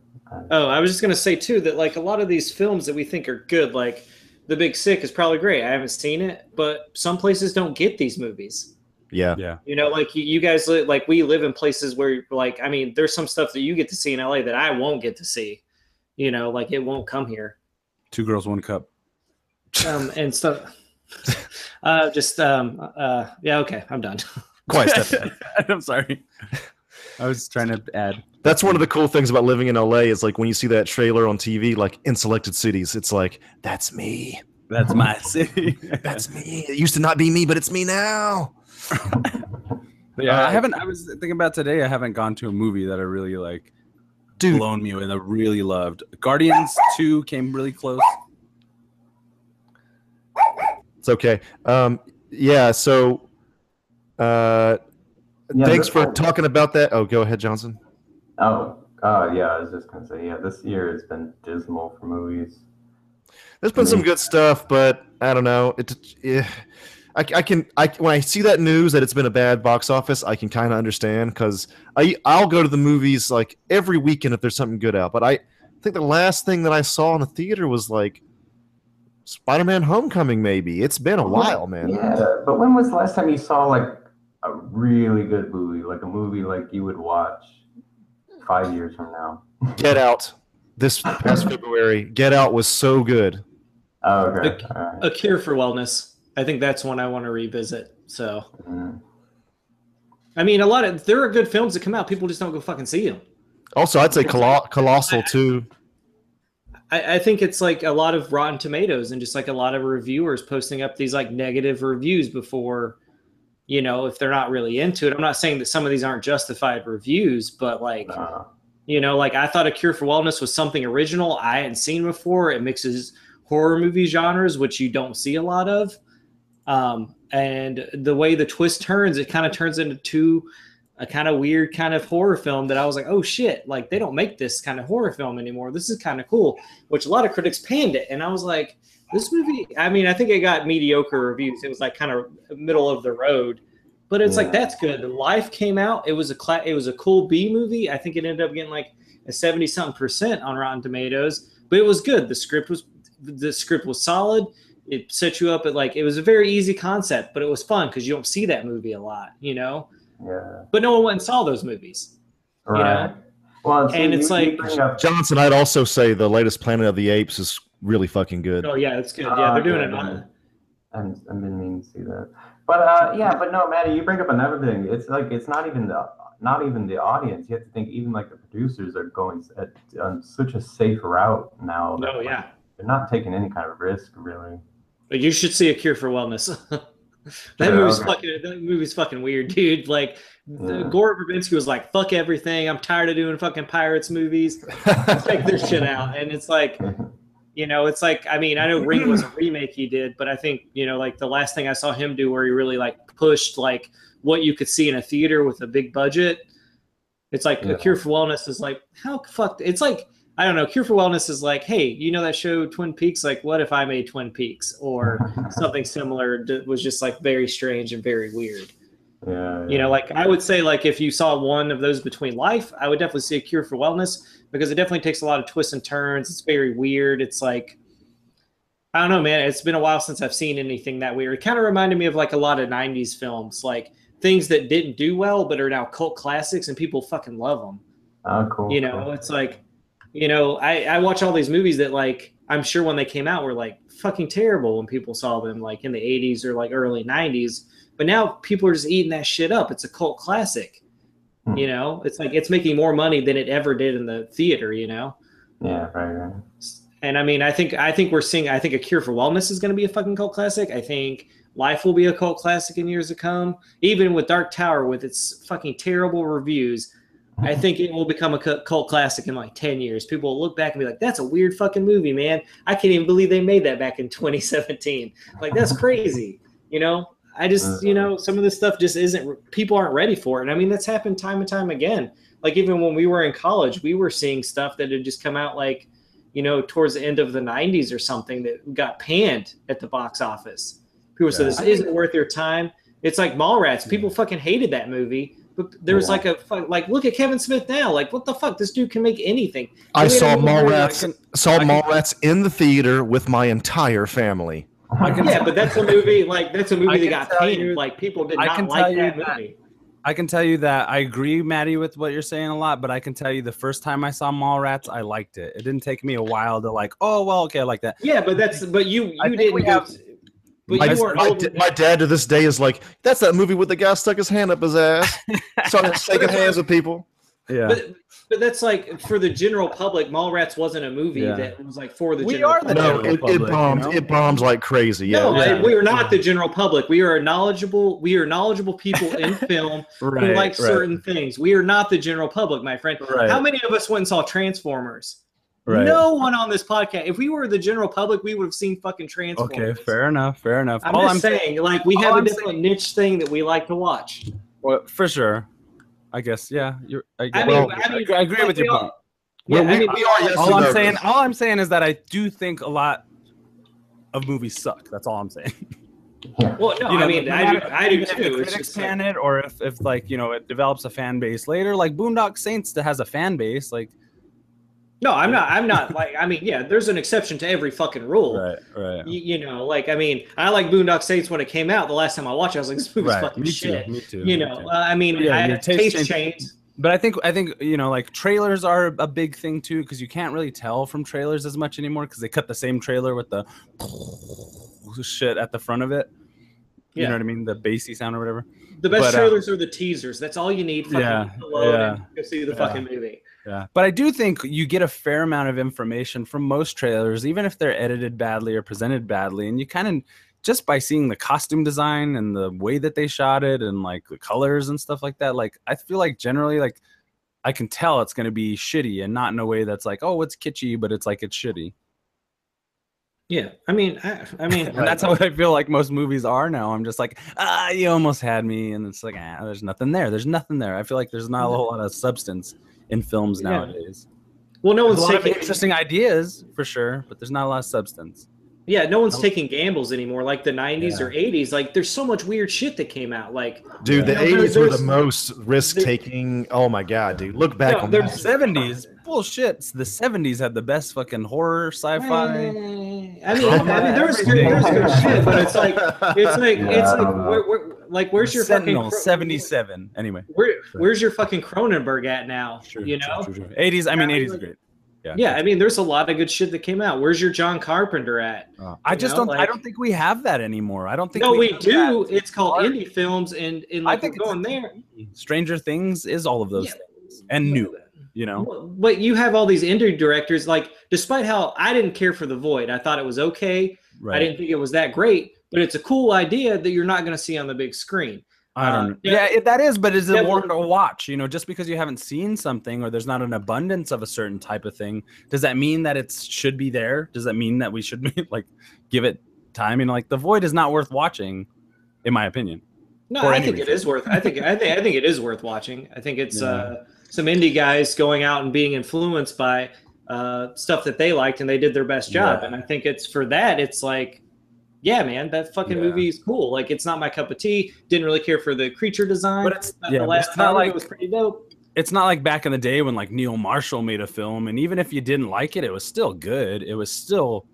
Oh, I was just gonna say too that like a lot of these films that we think are good, like The Big Sick, is probably great. I haven't seen it, but some places don't get these movies. yeah. Yeah. You know, like you, you guys li- like we live in places where like I mean, there's some stuff that you get to see in LA that I won't get to see. You know, like it won't come here. Two girls, one cup. Um, and stuff. uh, just um, uh, yeah, okay, I'm done. Quite a. I'm sorry. I was trying to add. That's one of the cool things about living in LA is like when you see that trailer on TV, like in selected cities, it's like, that's me. That's my city. That's me. It used to not be me, but it's me now. yeah, Uh, I haven't. I was thinking about today. I haven't gone to a movie that I really like, Dude, blown me away. That I really loved. Guardians Two came really close. it's okay. Um, yeah, so uh, Yeah, thanks for whole- talking about that. Oh, go ahead, Johnson. Oh, uh, yeah, I was just gonna say, yeah, this year has been dismal for movies. There's been some good stuff, but I don't know. It, eh, I, I can, I when I see that news that it's been a bad box office, I can kind of understand because I I'll go to the movies like every weekend if there's something good out. But I think the last thing that I saw in the theater was like Spider-Man: Homecoming. Maybe it's been a while, man. Yeah, but when was the last time you saw like a really good movie, like a movie like you would watch five years from now? Get Out this past February. Get Out was so good. Oh, okay. Okay. All right. A Cure for Wellness. I think that's one I want to revisit. So, Mm. I mean, a lot of there are good films that come out. People just don't go fucking see them. Also, I'd say Colo- Colossal too. I, I think it's like a lot of Rotten Tomatoes and just like a lot of reviewers posting up these like negative reviews before, you know, if they're not really into it. I'm not saying that some of these aren't justified reviews, but like, you know, like I thought A Cure for Wellness was something original I hadn't seen before. It mixes horror movie genres, which you don't see a lot of. Um, and the way the twist turns, it kind of turns into two a kind of weird kind of horror film that I was like, oh shit, like they don't make this kind of horror film anymore. This is kind of cool, which a lot of critics panned it. And I was like, this movie, I mean, I think it got mediocre reviews. It was like kind of middle of the road. But it's like that's good. Life came out. It was a cla- it was a cool B movie. I think it ended up getting like a 70 something percent on Rotten Tomatoes, but it was good. The script was the script was solid. it set you up at like it was a very easy concept, but it was fun because you don't see that movie a lot, you know. Yeah. But no one went and saw those movies. Right. know? Well, so And it's you- you like- Johnson, I'd also say the latest Planet of the Apes is really fucking good. Oh yeah, it's good. Ah, Yeah, they're doing okay, it. okay. on I'm, I've been meaning to see that. But uh, yeah, but no, Maddie, you bring up another thing. It's like it's not even the not even the audience. You have to think even like the producers are going at, on such a safe route now. that, Oh like, yeah. they're not taking any kind of risk really. But you should see a cure for wellness. that Yeah, movie's okay. fucking that movie's fucking weird, dude. Like the, Yeah. Gore Verbinski was like, fuck everything. I'm tired of doing fucking pirates movies. Take this shit out. And it's like, you know, it's like I mean, I know Ring was a remake he did, but I think, you know, like the last thing I saw him do where he really like pushed like what you could see in a theater with a big budget. It's like Yeah. a cure for wellness is like how fuck it's like I don't know, Cure for Wellness is like, hey, you know that show Twin Peaks? Like, what if I made Twin Peaks or something similar? That was just like very strange and very weird. yeah, You know, like I would say, like if you saw one of those between life, I would definitely see a Cure for Wellness because it definitely takes a lot of twists and turns. It's very weird. It's like I don't know, man. It's been a while since I've seen anything that weird. It kind of reminded me of like a lot of '90s films, like things that didn't do well but are now cult classics and people fucking love them. Oh, ah, cool. You know, it's like, you know, I, I watch all these movies that like I'm sure when they came out were like fucking terrible when people saw them like in the 80s or like early 90s. But now people are just eating that shit up. It's a cult classic. Hmm. You know, it's like it's making more money than it ever did in the theater, you know? Yeah, right, right. And I mean, I think I think we're seeing I think a cure for wellness is going to be a fucking cult classic. I think Life will be a cult classic in years to come. Even with Dark Tower with its fucking terrible reviews, I think it will become a cult classic in like 10 years. People will look back and be like, that's a weird fucking movie, man. I can't even believe they made that back in 2017. Like, that's crazy. You know, I just, uh, you know, some of this stuff just isn't, people aren't ready for it. And I mean, that's happened time and time again. Like, even when we were in college, we were seeing stuff that had just come out like, you know, towards the end of the 90s or something that got panned at the box office. People said, this isn't worth your time. It's like Mallrats. Hmm. People fucking hated that movie. But there was Yeah. like a fuck- like look at Kevin Smith now. Like what the fuck? This dude can make anything. I We had a saw movie where, like, Mallrats. Saw I can- Mallrats in the theater with my entire family. I uh-huh. can Yeah, but that's a movie like that's a I movie that got tell panned. you- like people did I not can like tell you that, that- movie. I can tell you that I agree, Maddie, with what you're saying a lot, but I can tell you the first time I saw Mallrats, I liked it. It didn't take me a while to like, oh well, okay, I like that. Yeah, but that's but you you think didn't go. have- but My, you my, my dad to this day is like, that's that movie with the guy stuck his hand up his ass. Started shaking hands with people. Yeah. But but that's like for the general public, Mallrats wasn't a movie Yeah. that was like for the We general are the public. No, it, public, it you bombs. know? It bombs like crazy. Yeah. No, Yeah. We are not the general public. We are knowledgeable. We are knowledgeable people in film who like right, certain things. We are not the general public, my friend. Right. How many of us went and saw Transformers? right. No one on this podcast. If we were the general public, we would have seen fucking Transformers. Okay, fair enough, fair enough. I'm all just I'm saying, like, we have a I'm different niche thing that we like to watch. well, for sure. I guess, yeah. You're. I, I mean, it. I mean, I agree like, with we you. all- Bob. Yeah, Well, I we- mean, we are yes all and I'm no. saying, all I'm saying is that I do think a lot of movies suck. That's all I'm saying. well, no, You know, I mean, no I do, I do even if the too. It's critics just like- it, or if, if like you know it develops a fan base later, like Boondock Saints that has a fan base, like no, I'm not. I'm not like. I mean, yeah, there's an exception to every fucking rule. right, right, You, you know, like I mean, I like Boondock Saints when it came out. The last time I watched it, I was like, this movie's right. fucking Me shit. too. Me too. You me know, too. uh, I mean, Yeah, I, your taste taste change. But I think I think you know like trailers are a big thing too because you can't really tell from trailers as much anymore because they cut the same trailer with the shit at the front of it. You Yeah. know what I mean? The bassy sound or whatever. The best But, uh, trailers are the teasers. That's all you need. Fucking Yeah, yeah, and Go see the fucking movie. Yeah. But I do think you get a fair amount of information from most trailers, even if they're edited badly or presented badly. And you kind of just by seeing the costume design and the way that they shot it and like the colors and stuff like that, like I feel like generally like I can tell it's gonna be shitty and not in a way that's like, oh, it's kitschy, but it's like it's shitty. Yeah, I mean, I, I mean, And that's how I feel like most movies are now. I'm just like, ah, you almost had me, and it's like, ah, there's nothing there. There's nothing there. I feel like there's not a whole lot of substance in films Yeah. nowadays. well, no There's one's a lot of taking interesting ideas for sure, but there's not a lot of substance. Yeah, no one's No. taking gambles anymore, like the '90s Yeah. or '80s. Like, there's so much weird shit that came out. Like, Dude, the Yeah. No, there- 80s were the most risk taking. Oh my God, dude. Look back No, on there's- that. Seventies bullshit. The seventies had the best fucking horror sci-fi. I mean, I mean, there's good, there's good shit, but it's like, it's like, Yeah, it's I like, don't know. Like, where's your Sentinel fucking Cro- 77. Anyway. Where, where's your fucking Cronenberg at now? True, you know? 80s. I mean, 80s is great. Yeah. Yeah, I mean, there's a lot of good shit that came out. Where's your John Carpenter at? Uh, I just know, don't. I don't think we have that anymore. I don't think. No, we have do. that. It's called indie films, and and I think going there. Stranger Things is all of those Yeah. things and new. You know. But you have all these indie directors. Like, despite how I didn't care for The Void, I thought it was okay. Right. I didn't think it was that great, but it's a cool idea that you're not going to see on the big screen. I don't Uh, know. yeah. Yeah, it, that is, but is it Yeah, one to watch? You know, just because you haven't seen something or there's not an abundance of a certain type of thing, does that mean that it should be there? Does that mean that we should be like give it time? You know, like The Void is not worth watching, in my opinion. No, I think it reason. is worth. I think I think I think it is worth watching. I think it's Yeah. uh, some indie guys going out and being influenced by uh, stuff that they liked, and they did their best job. Yeah. And I think it's for that. It's like, yeah, man, that fucking Yeah. movie is cool. Like, it's not my cup of tea. Didn't really care for the creature design. But it's- yeah, the last it's not time like- it was pretty dope. It's not like back in the day when like Neil Marshall made a film, and even if you didn't like it, it was still good. It was still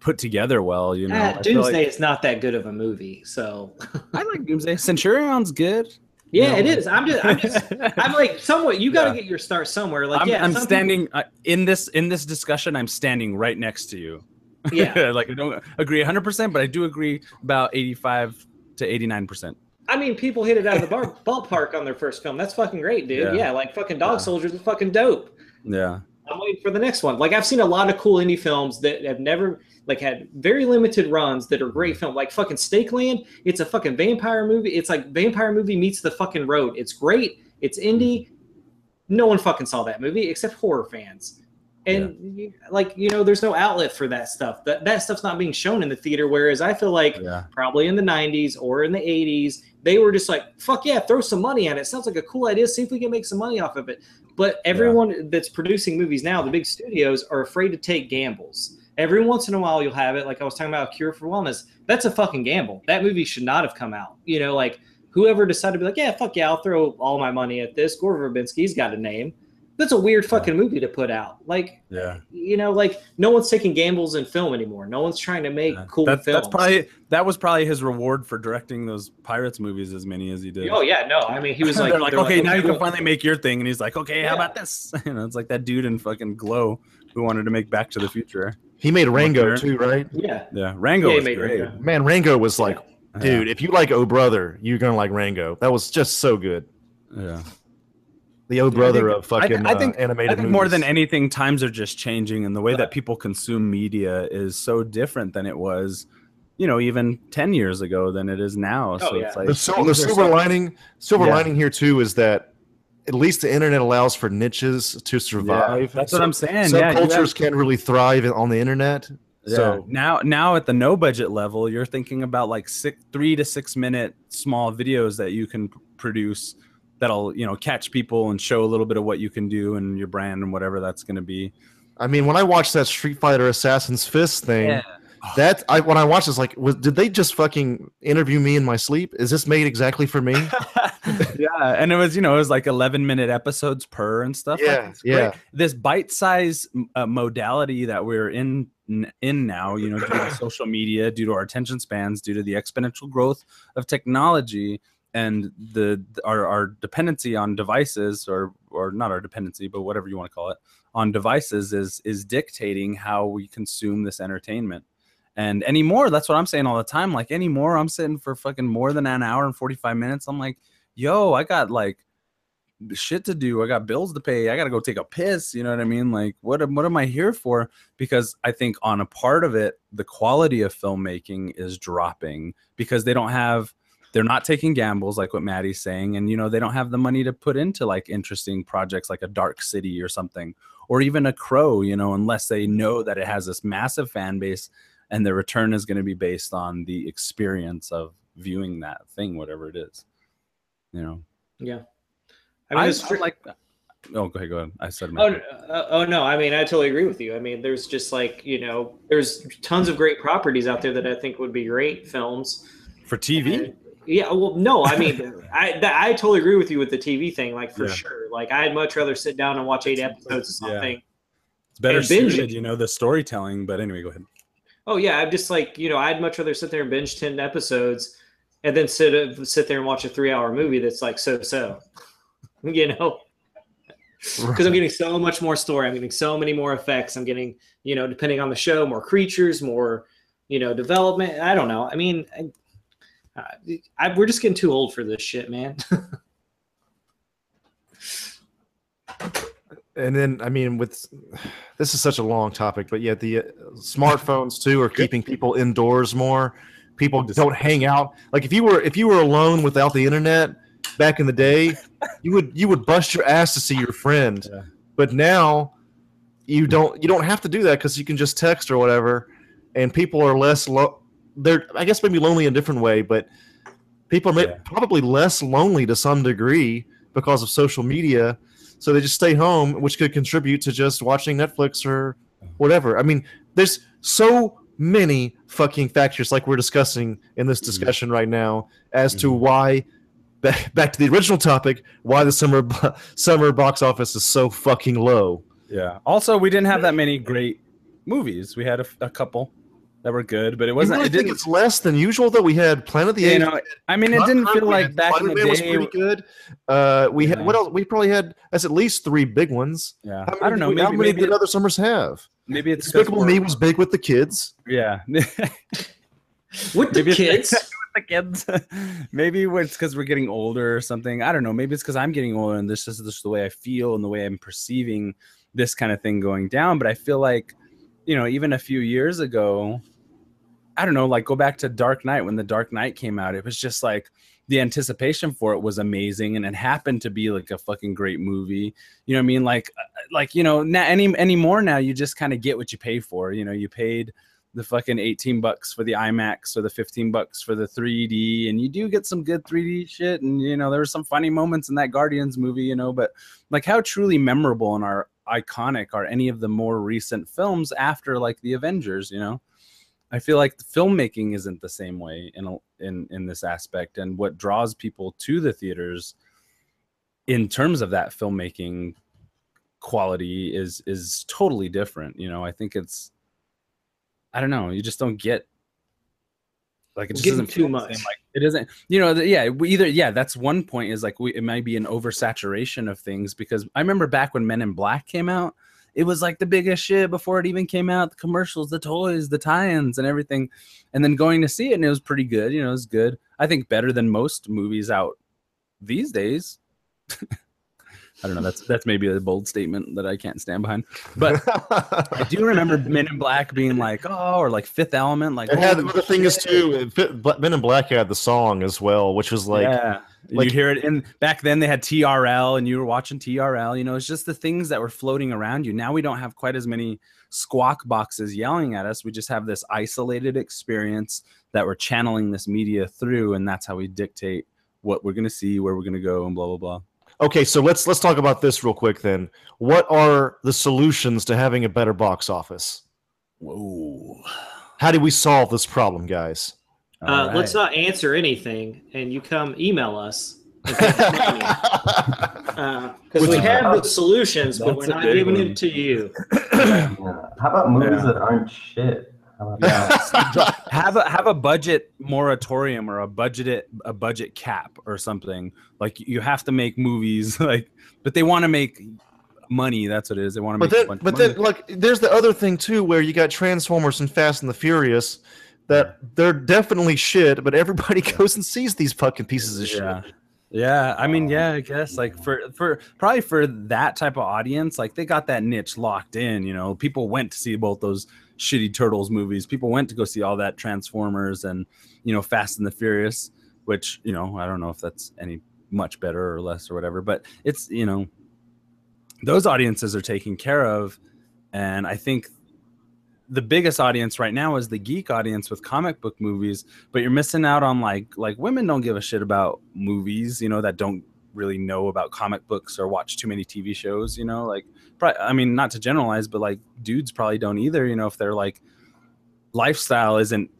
put together well. You know, Ah, Doomsday like- is not that good of a movie. So I like Doomsday. Centurion's good. yeah, No. it is. I'm just, I'm just, I'm like somewhat. You got to Yeah. get your start somewhere. Like, I'm, yeah, I'm standing uh, in this in this discussion. I'm standing right next to you. People, yeah. like I don't agree 100, percent but I do agree about 85 to 89 percent. I mean, people hit it out of the bar, ballpark on their first film. That's fucking great, dude. Yeah. Yeah, like fucking Dog Yeah. Soldiers is fucking dope. Yeah, I'm waiting for the next one. Like I've seen a lot of cool indie films that have never like had very limited runs that are great mm. film. Like fucking Stakeland, it's a fucking vampire movie. It's like vampire movie meets the fucking road. It's great. It's indie. Mm. No one fucking saw that movie except horror fans. And you- like you know, there's no outlet for that stuff. That that stuff's not being shown in the theater. Whereas I feel like yeah, probably in the 90s or in the 80s they were just like fuck yeah throw some money at it. Sounds like a cool idea. See if we can make some money off of it. But everyone that's producing movies now the big studios are afraid to take gambles. Every once in a while you'll have it like i was talking about cure for wellness. That's a fucking gamble. That movie should not have come out. You know like whoever decided to be like yeah fuck yeah i'll throw all my money at this. Gore verbinski's got a name that's a weird fucking movie to put out like yeah. you know like no one's taking gambles in film anymore no one's trying to make cool That, films that's probably that was probably his reward for directing those pirates movies as many as he did. Oh yeah, no. I mean, he was like, they're like, they're okay, now you can well, finally make your thing, and he's like, okay, how about this? You know, it's like that dude in fucking Glow who wanted to make Back to the Future. He made Rango Sure. too, right? Yeah, Yeah, Rango Yeah, was made great. Rango. Man, Rango was like, Yeah. dude, if you like Oh Brother, you're gonna like Rango. That was just so good. Yeah. The old Brother think- of fucking I think, uh, animated I think more than anything, times are just changing, and the way that people consume media is so different than it was, you know, even ten years ago than it is now. so yeah. it's like the, sil- the silver so- lining, silver Yeah. lining here too is that at least the internet allows for niches to survive. that's So- what I'm saying. Yeah, cultures Subcultures have- can really thrive on the internet. Yeah. So now, now at the no budget level, you're thinking about like six, three to six minute small videos that you can p- produce that'll you know catch people and show a little bit of what you can do and your brand and whatever that's going to be. I mean, when I watched that Street Fighter Assassin's Fist thing, that I when I watched this, like, was, did they just fucking interview me in my sleep? Is this made exactly for me? yeah, and it was you know it was like 11 minute episodes per and stuff. like, Yeah, great. yeah. This bite size uh, modality that we're in in now, you know, due to social media, due to our attention spans, due to the exponential growth of technology and the our, our dependency on devices or or not our dependency but whatever you want to call it on devices is is dictating how we consume this entertainment. And anymore that's what i'm saying all the time like anymore i'm sitting for fucking more than an hour and 45 minutes i'm like yo i got like shit to do i got bills to pay i gotta go take a piss you know what i mean? Like what what am i here for? Because i think on a part of it the quality of filmmaking is dropping because they don't have they're not taking gambles like what maddie's saying and you know they don't have the money to put into like interesting projects like a dark city or something or even a crow you know unless they know that it has this massive fan base and the return is going to be based on the experience of viewing that thing whatever it is you know yeah. i, I mean, I, it's like oh go ahead go ahead i said Oh, uh, oh no! I mean, I totally agree with you. I mean, there's just like you know, there's tons of great properties out there that I think would be great films. for tv Yeah, well, no, I mean, I that, I totally agree with you with the TV thing, like for Yeah. sure. Like, I'd much rather sit down and watch eight episodes of Yeah. something. it's better suited it. you know the storytelling but anyway go ahead Oh yeah, I'm just like you know, I'd much rather sit there and binge ten episodes, and then sit uh, sit there and watch a three hour movie that's like so so, you know, because I'm getting so much more story. I'm getting so many more effects. I'm getting you know, depending on the show, more creatures, more you know, development. I don't know. I mean, I, I, we're just getting too old for this shit, man. and then I mean, with this is such a long topic, but yet the uh, smartphones too are keeping people indoors more. People don't hang out. Like if you were if you were alone without the internet back in the day, you would you would bust your ass to see your friend. Yeah. But now you don't you don't have to do that because you can just text or whatever, and people are less lo- they're I guess maybe lonely in a different way, but people are yeah. probably less lonely to some degree because of social media so they just stay home, which could contribute to just watching Netflix or whatever. I mean, there's so many fucking factors, like we're discussing in this mm-hmm. discussion mm-hmm. right now, as mm-hmm. to why. Back to the original topic, why the summer summer box office is so fucking low. Yeah. Also, we didn't have that many great movies. We had a, a couple that were good, but it wasn't. Really it didn't. It's less than usual though. We had Planet of the Apes. You know, I mean, it didn't feel like back in the day was pretty good. Uh, we yeah. had what else? We probably had as at least three big ones. Yeah, I don't know. Maybe, how many did other summers have? Maybe it's Despicable Me was big with the kids. Yeah, with the kids. with the kids. maybe it's because we're getting older or something. I don't know. Maybe it's because I'm getting older and this is just the way I feel and the way I'm perceiving this kind of thing going down. But I feel like, you know, even a few years ago, I don't know, like go back to Dark Knight when the Dark Knight came out. It was just like the anticipation for it was amazing, and it happened to be like a fucking great movie. You know what I mean? Like, uh, like you know, now any anymore now you just kind of get what you pay for. You know, you paid the fucking 18 bucks for the IMAX or the 15 bucks for the 3D and you do get some good 3D shit and you know there were some funny moments in that Guardians movie you know but like how truly memorable and are iconic are any of the more recent films after like the Avengers you know I feel like the filmmaking isn't the same way in a, in in this aspect, and what draws people to the theaters in terms of that filmmaking quality is is totally different. You know, I think it's I don't know, you just don't get like it just doesn't too much. Like it isn't, you know. The, yeah, we either yeah. That's one point is like we it might be an oversaturation of things because I remember back when Men in Black came out, it was like the biggest shit before it even came out. The commercials, the toys, the tie-ins, and everything. And then going to see it, and it was pretty good. You know, it was good. I think better than most movies out these days. I don't know. That's that's maybe a bold statement that I can't stand behind. But I do remember Men in Black being like, oh, or like Fifth Element. Like, it had oh, the thing is too. Men in Black had the song as well, which was like, yeah. Like, you hear it, and back then they had TRL, and you were watching TRL. You know, it's just the things that were floating around you. Now we don't have quite as many squawk boxes yelling at us. We just have this isolated experience that we're channeling this media through, and that's how we dictate what we're going to see, where we're going to go, and blah blah blah. Okay, so let's let's talk about this real quick then. What are the solutions to having a better box office? Whoa. How do we solve this problem, guys? Uh, right. Let's not answer anything, and you come email us. Because uh, we have the solutions, but we're not giving one. it to you. Yeah. How about movies yeah. that aren't shit? Yeah. have a have a budget moratorium or a budget a budget cap or something. Like you have to make movies like, but they want to make money. That's what it is. They want to make. But then, but then, like, there's the other thing too, where you got Transformers and Fast and the Furious, that they're definitely shit, but everybody goes and sees these fucking pieces of shit. Yeah. Yeah, I mean, yeah, I guess like for for probably for that type of audience, like they got that niche locked in. You know, people went to see both those shitty turtles movies. People went to go see all that Transformers and you know Fast and the Furious, which you know I don't know if that's any much better or less or whatever, but it's you know those audiences are taken care of, and I think the biggest audience right now is the geek audience with comic book movies but you're missing out on like like women don't give a shit about movies you know that don't really know about comic books or watch too many tv shows you know like i mean not to generalize but like dudes probably don't either you know if their like lifestyle isn't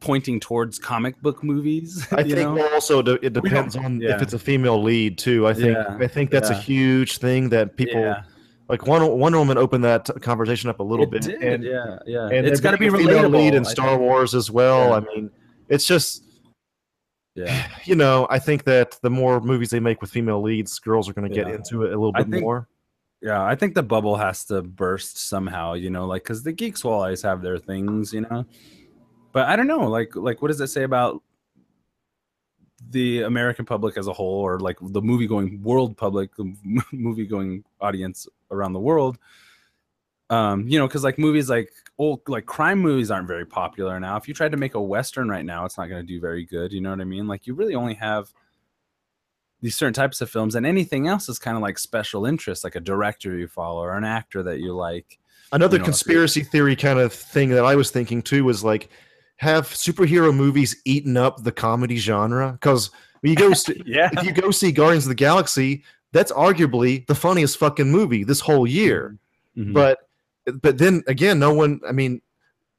pointing towards comic book movies i think know? also it depends on yeah. if it's a female lead too i think yeah. i think that's yeah. a huge thing that people Like Wonder, Wonder Woman opened that conversation up a little It bit. did, and, yeah, yeah. and it's got to be female lead in I Star think. Wars as well. I mean, it's just Yeah, you know, I think that the more movies they make with female leads, girls are going to get into it a little bit think- more. Yeah. I think the bubble has to burst somehow. You know, like because the geeks will always have their things. You know, but I don't know. Like, like what does it say about the American public as a whole, or like the movie going world public, the movie going audience around the world? Um, you know, because like movies like old like crime movies aren't very popular now. If you tried to make a western right now, it's not going to do very good. You know what I mean? Like you really only have these certain types of films, and anything else is kind of like special interest, like a director you follow or an actor that you like. Another you know, conspiracy theory kind of thing that I was thinking too was like, have superhero movies eaten up the comedy genre? Because you go see, Yeah, if you go see Guardians of the Galaxy, that's arguably the funniest fucking movie this whole year. Mhm. But but then again, no one. I mean,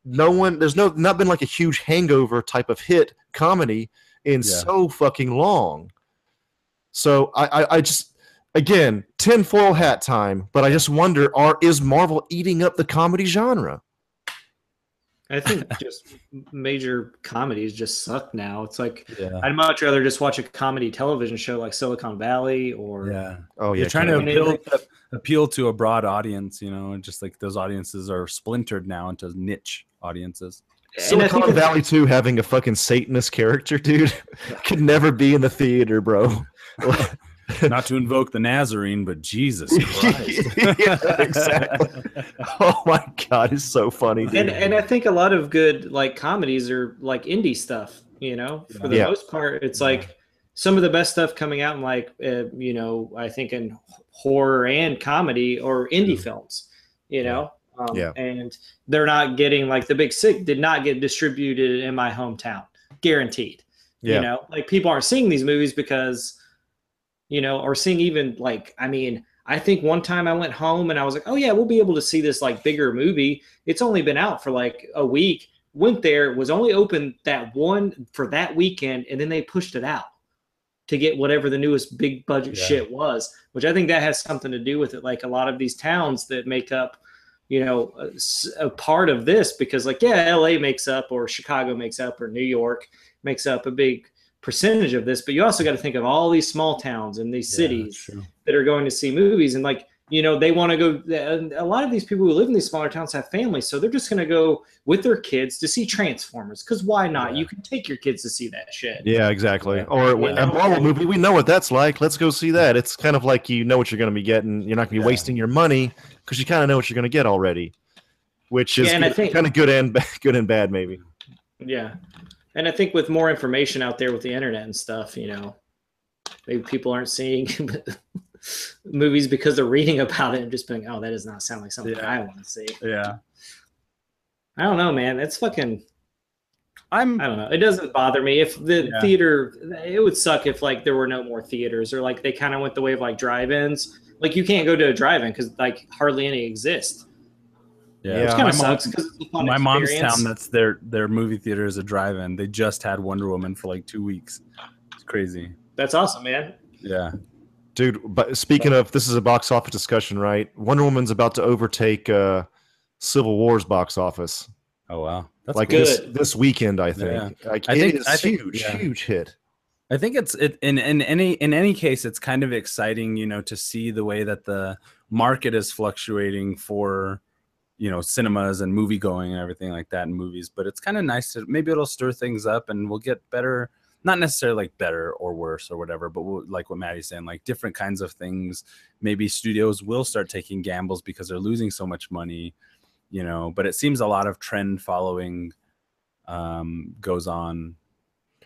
no one. There's no not been like a huge hangover type of hit comedy in Yeah. so fucking long. So I, I I just again tinfoil hat time. But I just wonder: Are is Marvel eating up the comedy genre? I think just major comedies just suck now. It's like yeah, I'd much rather just watch a comedy television show like Silicon Valley or yeah. Oh You're yeah, trying to kinda. kinda- appeal, appeal to a broad audience, you know, and just like those audiences are splintered now into niche audiences. And Silicon Valley too having a fucking Satanist character, dude, could never be in the theater, bro. Not to invoke the Nazarene, but Jesus Christ. yeah, exactly. Oh my god, it's so funny. dude. and and I think a lot of good like comedies are like indie stuff. You know, for the Yeah. most part, it's like some of the best stuff coming out in like uh, you know I think in horror and comedy or indie films. You know, um, Yeah. and they're not getting like the Big Sick did not get distributed in my hometown, guaranteed. Yeah. You know, like people aren't seeing these movies because you know, or seeing even like I mean. I think one time I went home and I was like, "Oh yeah, we'll be able to see this like bigger movie." It's only been out for like a week. Went there, was only open that one for that weekend, and then they pushed it out to get whatever the newest big budget Yeah. shit was. Which I think that has something to do with it. Like a lot of these towns that make up, you know, a part of this, because like yeah, L.A. makes up, or Chicago makes up, or New York makes up a big percentage of this. But you also got to think of all these small towns and these cities that are going to see movies and like you know they want to go a lot of these people who live in these smaller towns have families so they're just going to go with their kids to see transformers because why not Yeah. you can take your kids to see that shit Yeah, exactly. Or You a? Marvel movie, we know what that's like. Let's go see that. It's kind of like you know what you're going to be getting. You're not going to be Yeah. wasting your money because you kind of know what you're going to get already, which is Yeah, good- think- kind of good and good and bad, maybe. yeah and i think with more information out there with the internet and stuff you know maybe people aren't seeing movies because they're reading about it and just being oh that does not sound like something Yeah. i want to see Yeah. i don't know man it's fucking I'm I don't know. It doesn't bother me if the Yeah. theater. It would suck if like there were no more theaters or like they kind of went the way of like drive-ins. Like you can't go to a drive-in because like hardly any exist. Yeah. Yeah. Which kind my of sucks because my mom's town that's their their movie theater is a drive-in they just had wonder woman for like two weeks it's crazy That's awesome, man. yeah Dude, but speaking of, this is a box office discussion, right? Wonder Woman's about to overtake uh, Civil War's box office. oh wow that's like cool. this this weekend, I think. Yeah. Like I it think- is I think- huge, yeah. huge hit. I think it's it in in any in any case it's kind of exciting, you know, to see the way that the market is fluctuating for you know cinemas and movie going and everything like that in movies. But it's kind of nice to maybe it'll stir things up and we'll get better, not necessarily like better or worse or whatever, but we'll, like what Maddie's saying, like different kinds of things. Maybe studios will start taking gambles because they're losing so much money, you know. But it seems a lot of trend following um goes on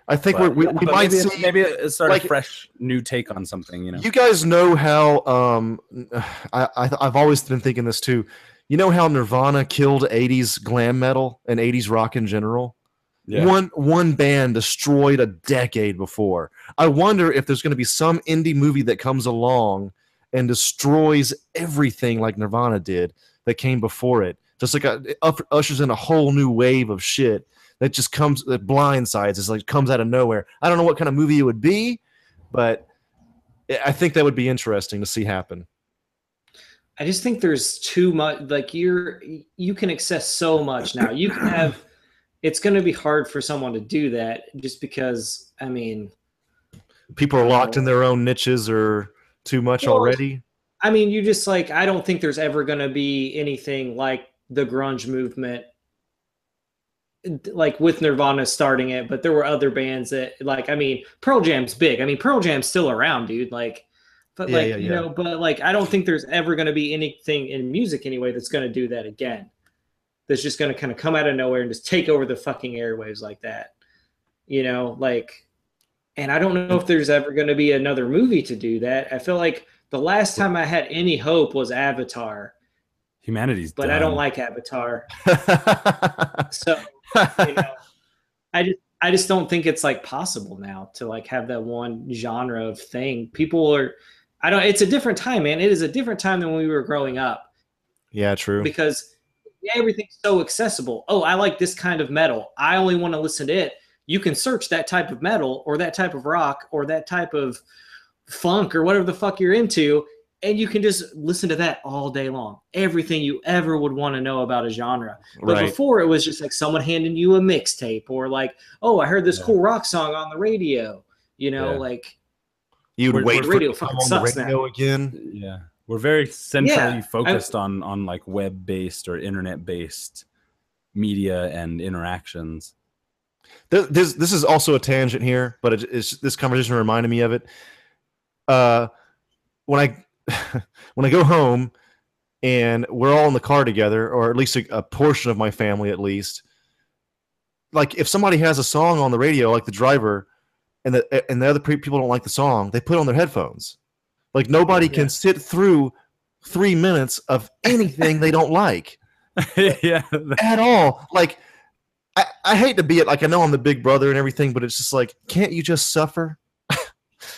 I think but, we're, we, we but might maybe see. maybe it's sort like- of fresh new take on something, you know. You guys know how um, I, I I've always been thinking this too. You know how Nirvana killed '80s glam metal and '80s rock in general. One one band destroyed a decade before. I wonder if there's going to be some indie movie that comes along and destroys everything like Nirvana did that came before it. Just like a, it ushers in a whole new wave of shit that just comes that blindsides. It's like comes out of nowhere. I don't know what kind of movie it would be, but I think that would be interesting to see happen. I just think there's too much. Like you're, you can access so much now. You can have. It's going to be hard for someone to do that, just because. I mean, people are locked in their own niches or too much well, already. I mean, you just like. I don't think there's ever going to be anything like the grunge movement like with Nirvana starting it, but there were other bands that like I mean Pearl Jam's big. I mean Pearl Jam's still around, dude. Like but yeah, like yeah, you know, but like I don't think there's ever going to be anything in music anyway that's going to do that again. That's just going to kind of come out of nowhere and just take over the fucking airwaves like that. You know, like and I don't know if there's ever going to be another movie to do that. I feel like the last time I had any hope was Avatar. Humanity's but done. I don't like Avatar. so you know, I just I just don't think it's like possible now to like have that one genre of thing. People are I don't it's a different time, man. It is a different time than when we were growing up. Yeah, true. Because everything's so accessible. Oh, I like this kind of metal. I only want to listen to it. You can search that type of metal or that type of rock or that type of funk or whatever the fuck you're into and you can just listen to that all day long. Everything you ever would want to know about a genre. But right. before it was just like someone handing you a mixtape or like, oh, I heard this yeah. cool rock song on the radio. You know, yeah. like you'd wait for radio fucking on the radio now. again. Yeah. We're very centrally yeah. focused I, on on like web based or internet based media and interactions. This, this is also a tangent here, but it's this conversation reminded me of it. Uh, when I when I go home and we're all in the car together, or at least a, a, portion of my family, at least, like if somebody has a song on the radio, like the driver, and the and the other people don't like the song, they put on their headphones. Like nobody yeah. can sit through three minutes of anything they don't like. yeah, at all. Like I, I hate to be it. Like I know I'm the big brother and everything, but it's just like, can't you just suffer?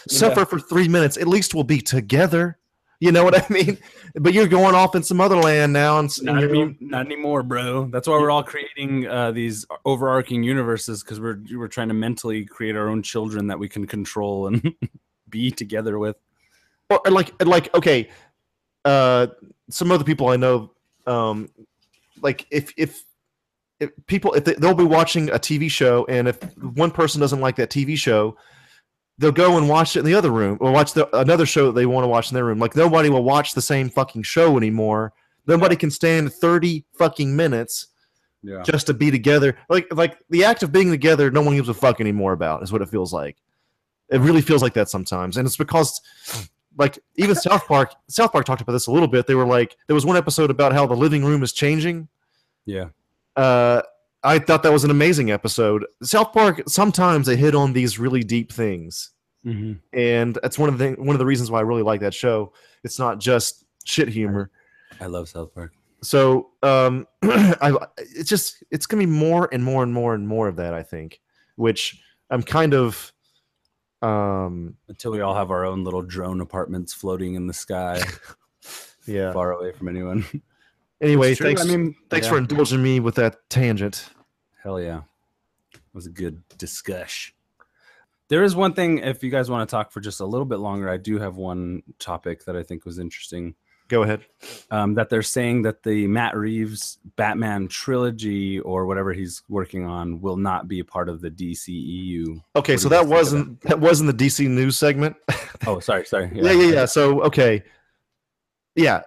suffer yeah. for three minutes. At least we'll be together. You know what I mean? But you're going off in some other land now, and, not, any, not anymore, bro. That's why we're all creating uh, these overarching universes because we're we're trying to mentally create our own children that we can control and be together with. Or like like okay, uh, some other people I know, um, like if if if people if they, they'll be watching a TV show and if one person doesn't like that TV show, they'll go and watch it in the other room or watch the, another show that they want to watch in their room. Like nobody will watch the same fucking show anymore. Nobody can stand 30 fucking minutes yeah. just to be together. Like like the act of being together, no one gives a fuck anymore about is what it feels like. It really feels like that sometimes. And it's because like even South Park South Park talked about this a little bit. They were like there was one episode about how the living room is changing. Yeah. Uh I thought that was an amazing episode. South Park sometimes they hit on these really deep things, mm-hmm. and that's one of the one of the reasons why I really like that show. It's not just shit humor. I love South Park. So um, I, it's just it's gonna be more and more and more and more of that. I think, which I'm kind of um until we all have our own little drone apartments floating in the sky, yeah, far away from anyone. Anyway, thanks. I mean, thanks yeah. for indulging me with that tangent. Hell yeah, it was a good discussion. There is one thing, if you guys want to talk for just a little bit longer, I do have one topic that I think was interesting. Go ahead. Um, that they're saying that the Matt Reeves Batman trilogy or whatever he's working on will not be a part of the DCEU. Okay, so that wasn't that? that wasn't the DC news segment. oh, sorry, sorry. Yeah. yeah, yeah, yeah. So okay, yeah,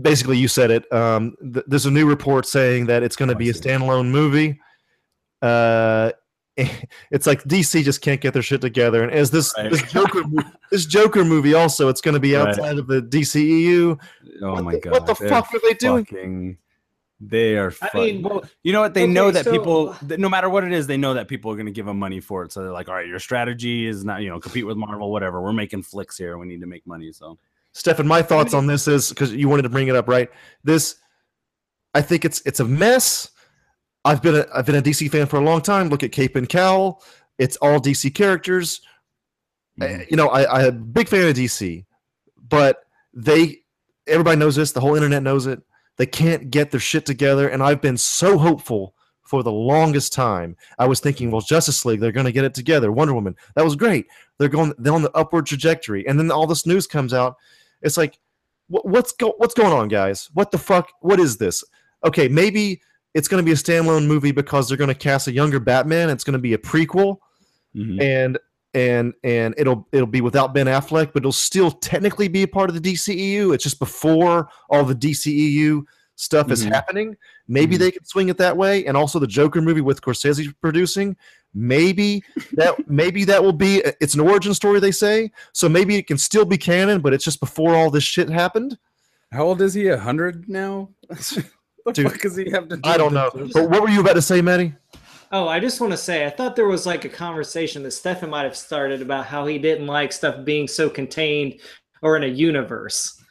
basically you said it. Um, th- there's a new report saying that it's going to oh, be a standalone movie. Uh, it's like DC just can't get their shit together, and as this right. this Joker this Joker movie also, it's going to be outside right. of the DCEU. Oh what my the, god! What the They're fuck are they doing? Fucking, they are. I mean, well, you know what? They okay, know that so, people, that no matter what it is, they know that people are going to give them money for it. So they're like, all right, your strategy is not, you know, compete with Marvel, whatever. We're making flicks here. We need to make money. So Stefan, my thoughts on this is because you wanted to bring it up, right? This, I think it's it's a mess. I've been a I've been a DC fan for a long time. Look at Cape and Cowl. It's all DC characters. Mm-hmm. You know, I, I'm a big fan of DC, but they everybody knows this. The whole internet knows it. They can't get their shit together, and I've been so hopeful for the longest time. I was thinking, well, Justice League, they're going to get it together. Wonder Woman, that was great. They're going, they're on the upward trajectory, and then all this news comes out, it's like What, what's go what's going on, guys? What the fuck? What is this? Okay, maybe it's going to be a standalone movie because they're going to cast a younger Batman. It's going to be a prequel, Mhm. and and and it'll it'll be without Ben Affleck, but it'll still technically be a part of the DCEU. It's just before all the DCEU stuff is Mhm. happening. Maybe Mhm. they can swing it that way, and also the Joker movie with Scorsese producing. Maybe that maybe that will be it's an origin story they say, so maybe it can still be canon, but it's just before all this shit happened. How old is he? A hundred now? what Dude, fuck does he have to do? I don't know. this? But what were you about to say, Maddie? Oh, I just want to say, I thought there was like a conversation that Stefan might have started about how he didn't like stuff being so contained or in a universe.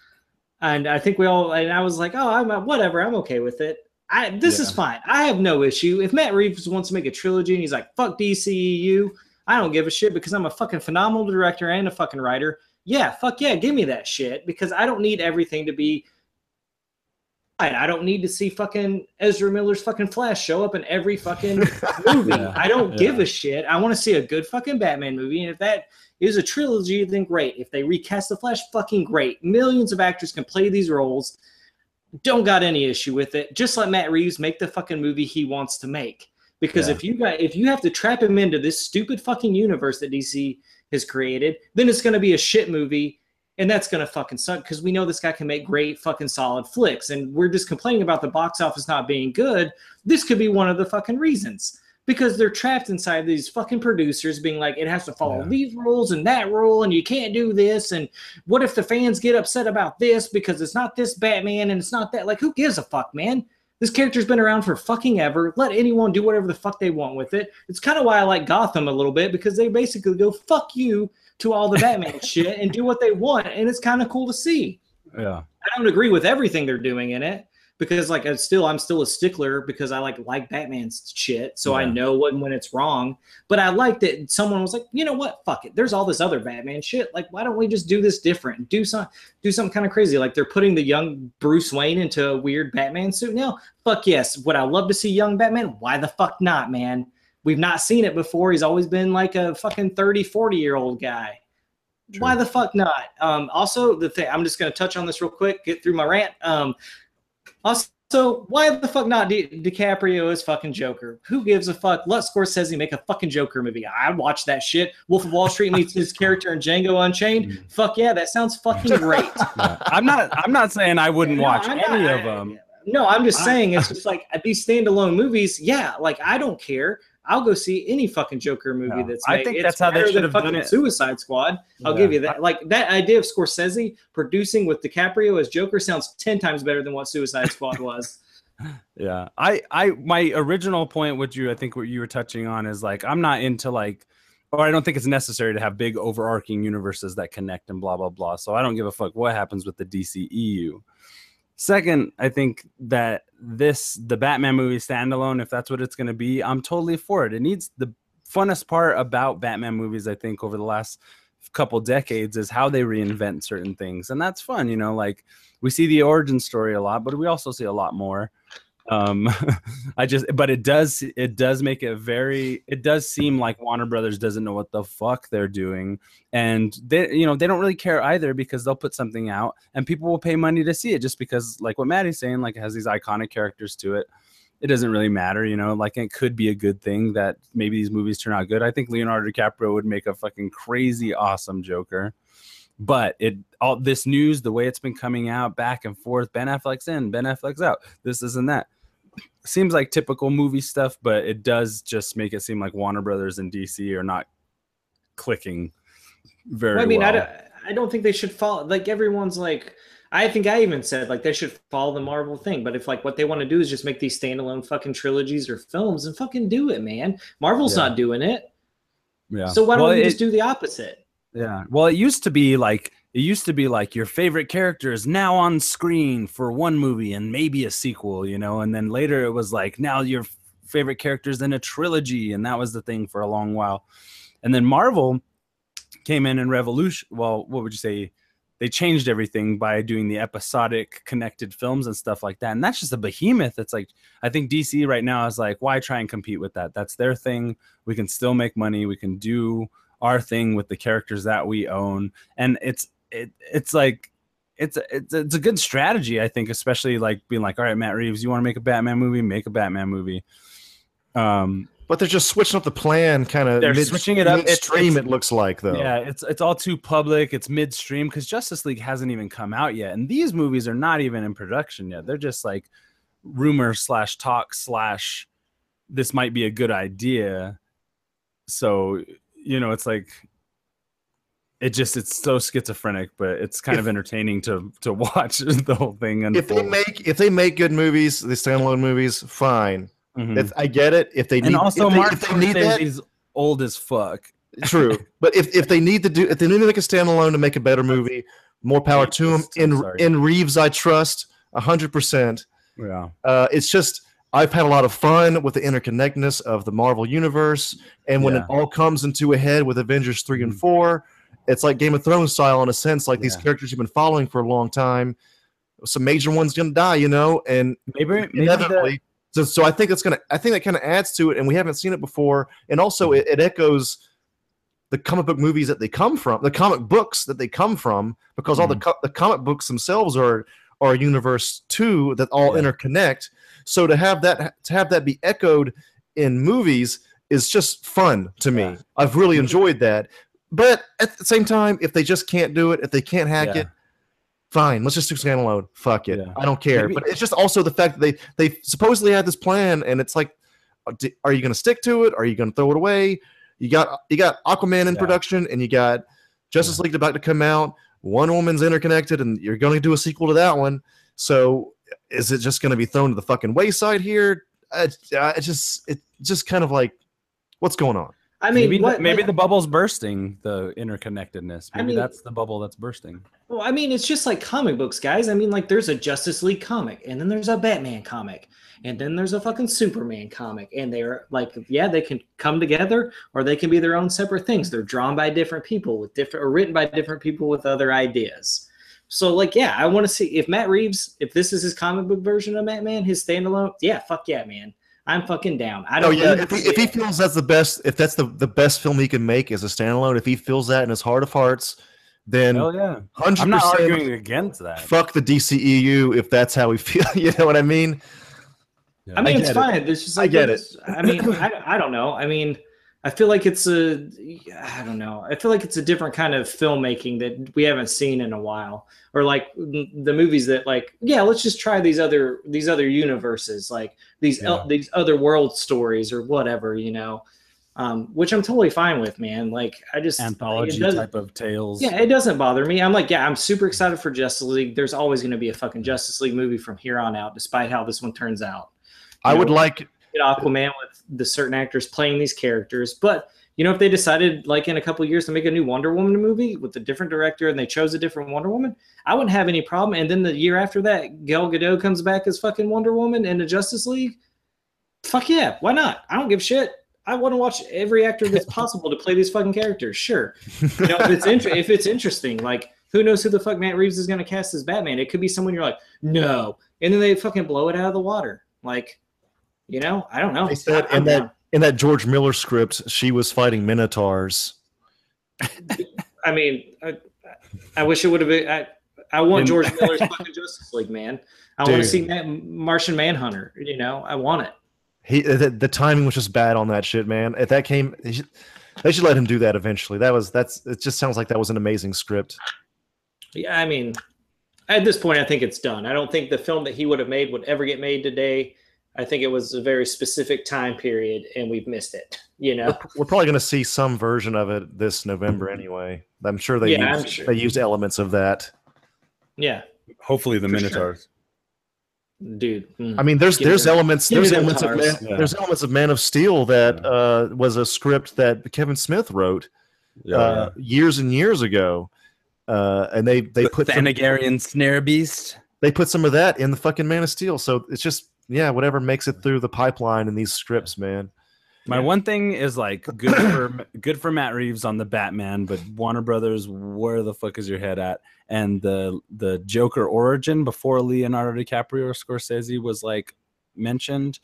And I think we all, and I was like, oh, I'm uh, whatever, I'm okay with it. I this is fine. I have no issue. If Matt Reeves wants to make a trilogy and he's like, fuck DCEU, I don't give a shit because I'm a fucking phenomenal director and a fucking writer. Yeah, fuck yeah, give me that shit because I don't need everything to be I I don't need to see fucking Ezra Miller's fucking Flash show up in every fucking movie. Yeah, I don't yeah. give a shit. I want to see a good fucking Batman movie. And if that is a trilogy, then great. If they recast the Flash, fucking great. Millions of actors can play these roles. Don't got any issue with it. Just let Matt Reeves make the fucking movie he wants to make. Because Yeah. if you got if you have to trap him into this stupid fucking universe that DC has created, then it's gonna be a shit movie and that's gonna fucking suck because we know this guy can make great fucking solid flicks, and we're just complaining about the box office not being good. This could be one of the fucking reasons because they're trapped inside these fucking producers being like, it has to follow Yeah. these rules and that rule, and you can't do this. And what if the fans get upset about this because it's not this Batman and it's not that? Like, who gives a fuck, man? This character's been around for fucking ever. Let anyone do whatever the fuck they want with it. It's kind of why I like Gotham a little bit because they basically go fuck you to all the Batman shit and do what they want, and it's kind of cool to see. Yeah. I don't agree with everything they're doing in it because, like, it's still I'm still a stickler because I like like Batman's shit, so I know when when it's wrong. But I like that someone was like, you know what, fuck it. There's all this other Batman shit. Like, why don't we just do this different? Do some do something kind of crazy. Like they're putting the young Bruce Wayne into a weird Batman suit now. Fuck yes. Would I love to see young Batman? Why the fuck not, man? We've not seen it before. He's always been like a fucking 30, 40 year old guy. True. Why the fuck not? Um, also, the thing I'm just going to touch on this real quick, get through my rant. Um, also, why the fuck not Di- DiCaprio as fucking Joker? Who gives a fuck? Let Scorsese make a fucking Joker movie. I'd watch that shit. Wolf of Wall Street meets his character in Django Unchained. Mm. Fuck yeah, that sounds fucking great. Yeah. I'm not. I'm not saying I wouldn't No, watch I'm any not- of them. No, I'm just I- saying it's just like these standalone movies. Yeah, like I don't care. I'll go see any fucking Joker movie Yeah. that's. I made. think It's that's how they better should than have done it. Suicide Squad. I'll Yeah. give you that. Like that idea of Scorsese producing with DiCaprio as Joker sounds ten times better than what Suicide Squad was. Yeah. I I my original point with you I think what you were touching on is like I'm not into like or I don't think it's necessary to have big overarching universes that connect and blah blah blah. So I don't give a fuck what happens with the DCEU. Second, I think that this the Batman movie standalone if that's what it's going to be, I'm totally for it. It needs the funnest part about Batman movies I think over the last couple decades is how they reinvent certain things and that's fun you know like we see the origin story a lot but we also see a lot more um i just but it does it does make it very it does seem like warner brothers doesn't know what the fuck they're doing and they you know they don't really care either because they'll put something out and people will pay money to see it just because like what maddie's saying like it has these iconic characters to it it doesn't really matter, you know. Like it could be a good thing that maybe these movies turn out good. I think Leonardo DiCaprio would make a fucking crazy awesome Joker. But it all this news, the way it's been coming out back and forth, Ben Affleck's in, Ben Affleck's out. This isn't that. Seems like typical movie stuff, but it does just make it seem like Warner Brothers and DC are not clicking very Well, I mean, well. I don't, I don't think they should follow. Like everyone's like, I think I even said like they should follow the Marvel thing. But if like what they want to do is just make these standalone fucking trilogies or films, and fucking do it, man. Marvel's Yeah. not doing it, yeah. so why don't Well, we it- just do the opposite? Yeah. Well, it used to be like it used to be like your favorite character is now on screen for one movie and maybe a sequel, you know, and then later it was like now your favorite character's in a trilogy and that was the thing for a long while. And then Marvel came in and revolution well, what would you say? They changed everything by doing the episodic connected films and stuff like that. And that's just a behemoth. It's like I think DC right now is like why try and compete with that? That's their thing. We can still make money. We can do our thing with the characters that we own and it's it, it's like it's a, it's a, it's a good strategy, I think, especially like being like, all right, Matt Reeves, you want to make a Batman movie, make a Batman movie. Um, But they're just switching up the plan, kind of. They're switching it up. It's- it's- It looks like though. Yeah, it's it's all too public. It's midstream because Justice League hasn't even come out yet, and these movies are not even in production yet. They're just like rumor slash talk slash this might be a good idea. So you know, it's like it just it's so schizophrenic, but it's kind of entertaining to to watch the whole thing. And if they make if they make good movies, the standalone movies, fine. Mhm. If, I get it. If they need, and also if they, Mark if they need that, old as fuck. true. But if, if they need to do, if they need to make a standalone to make a better movie, more power to them. In in Reeves, I trust hundred percent. Yeah, Uh, it's just I've had a lot of fun with the interconnectedness of the Marvel universe, and when it all comes into a head with Avengers three and Mhm. four, it's like Game of Thrones style in a sense. Like these characters you've been following for a long time, some major ones gonna die, you know, and maybe maybe the, inevitably. So, so I think that's gonna. I think that kind of adds to it, and we haven't seen it before, and also Mm-hmm. it, it echoes the comic book movies that they come from, the comic books that they come from, because all the Mm-hmm. co- the comic books themselves are are a universe too that all Yeah. interconnect. So to have that to have that be echoed in movies is just fun to me. Yeah. I've really enjoyed that. But at the same time, if they just can't do it, if they can't hack Yeah. it, fine. Let's just do standalone. Fuck it. Yeah. I don't care. Maybe- But it's just also the fact that they they supposedly had this plan, and it's like, uh, are you going to stick to it? Are you going to throw it away? You got you got Aquaman in Yeah. production, and you got Justice League about to come out. One Woman's interconnected, and you're going to do a sequel to that one. So is it just going to be thrown to the fucking wayside here? It's, uh, it just it just kind of like what's going on. I mean, maybe what, the, maybe like- the bubble's bursting. The interconnectedness. I Maybe mean- that's the bubble that's bursting. Well, I mean, it's just like comic books, guys. I mean, like there's a Justice League comic, and then there's a Batman comic, and then there's a fucking Superman comic, and they're like, yeah, they can come together, or they can be their own separate things. They're drawn by different people with different, or written by different people with other ideas. So, like, yeah, I want to see if Matt Reeves, if this is his comic book version of Batman, his standalone, yeah, fuck yeah, man, I'm fucking down. I Oh don't. yeah, if he, if he feels that's the best, if that's the, the best film he can make as a standalone, if he feels that in his heart of hearts, then Hell yeah! hundred I'm not percent arguing against that. fuck the DCEU if that's how we feel. You know what I mean? I mean, I it's get it. fine. It's just I get it. I mean, I, I don't know. I mean, I feel like it's a I don't know. I feel like it's a different kind of filmmaking that we haven't seen in a while. Or like the movies that like, yeah, let's just try these other these other universes, like these el- these other world stories or whatever, you know. Um, which I'm totally fine with, man. Like I just Anthology type of tales. yeah, it doesn't bother me. I'm like, yeah, I'm super excited for Justice League. There's always going to be a fucking Justice League movie from here on out, despite how this one turns out I You would like get Aquaman with the certain actors playing these characters. But you know, if they decided like in a couple years to make a new Wonder Woman movie with a different director and they chose a different Wonder Woman, I wouldn't have any problem. And then the year after that, Gal Gadot comes back as fucking Wonder Woman in the Justice League. Fuck yeah, why not? I don't give shit. I want to watch every actor that's possible to play these fucking characters. Sure, you know if it's inter- if it's interesting, like who knows who the fuck Matt Reeves is going to cast as Batman? It could be someone you're like, no, and then they fucking blow it out of the water. Like, you know, I don't know. They said I- I'm in that-. In that George Miller script she was fighting minotaurs. I mean, I, I wish it would have been. I, I want George Miller's fucking Justice League, man. I want to see that Martian Manhunter. You know, I want it. He the, the timing was just bad on that shit, man. If that came, they should, they should let him do that eventually. That was that's it. Just sounds like that was an amazing script. Yeah, I mean, at this point, I think it's done. I don't think the film that he would have made would ever get made today. I think it was a very specific time period, and we've missed it. You know, We're probably going to see some version of it this November anyway. I'm sure they Yeah, I'm used, sure. they used elements of that. yeah, Hopefully the For sure. Minotaurs. dude. mm. I mean, there's Give there's them- elements give there's elements of. Man, Yeah. there's elements of Man of Steel that Yeah. uh, was a script that Kevin Smith wrote Yeah, uh, years and years ago, uh, and they they the put some, Thanagarian snare beast. they put some of that in the fucking Man of Steel. So it's just yeah, whatever makes it through the pipeline in these scripts, man. My one thing is like good for good for Matt Reeves on the Batman, but Warner Brothers, where the fuck is your head at? And the the Joker origin before Leonardo DiCaprio or Scorsese was like mentioned,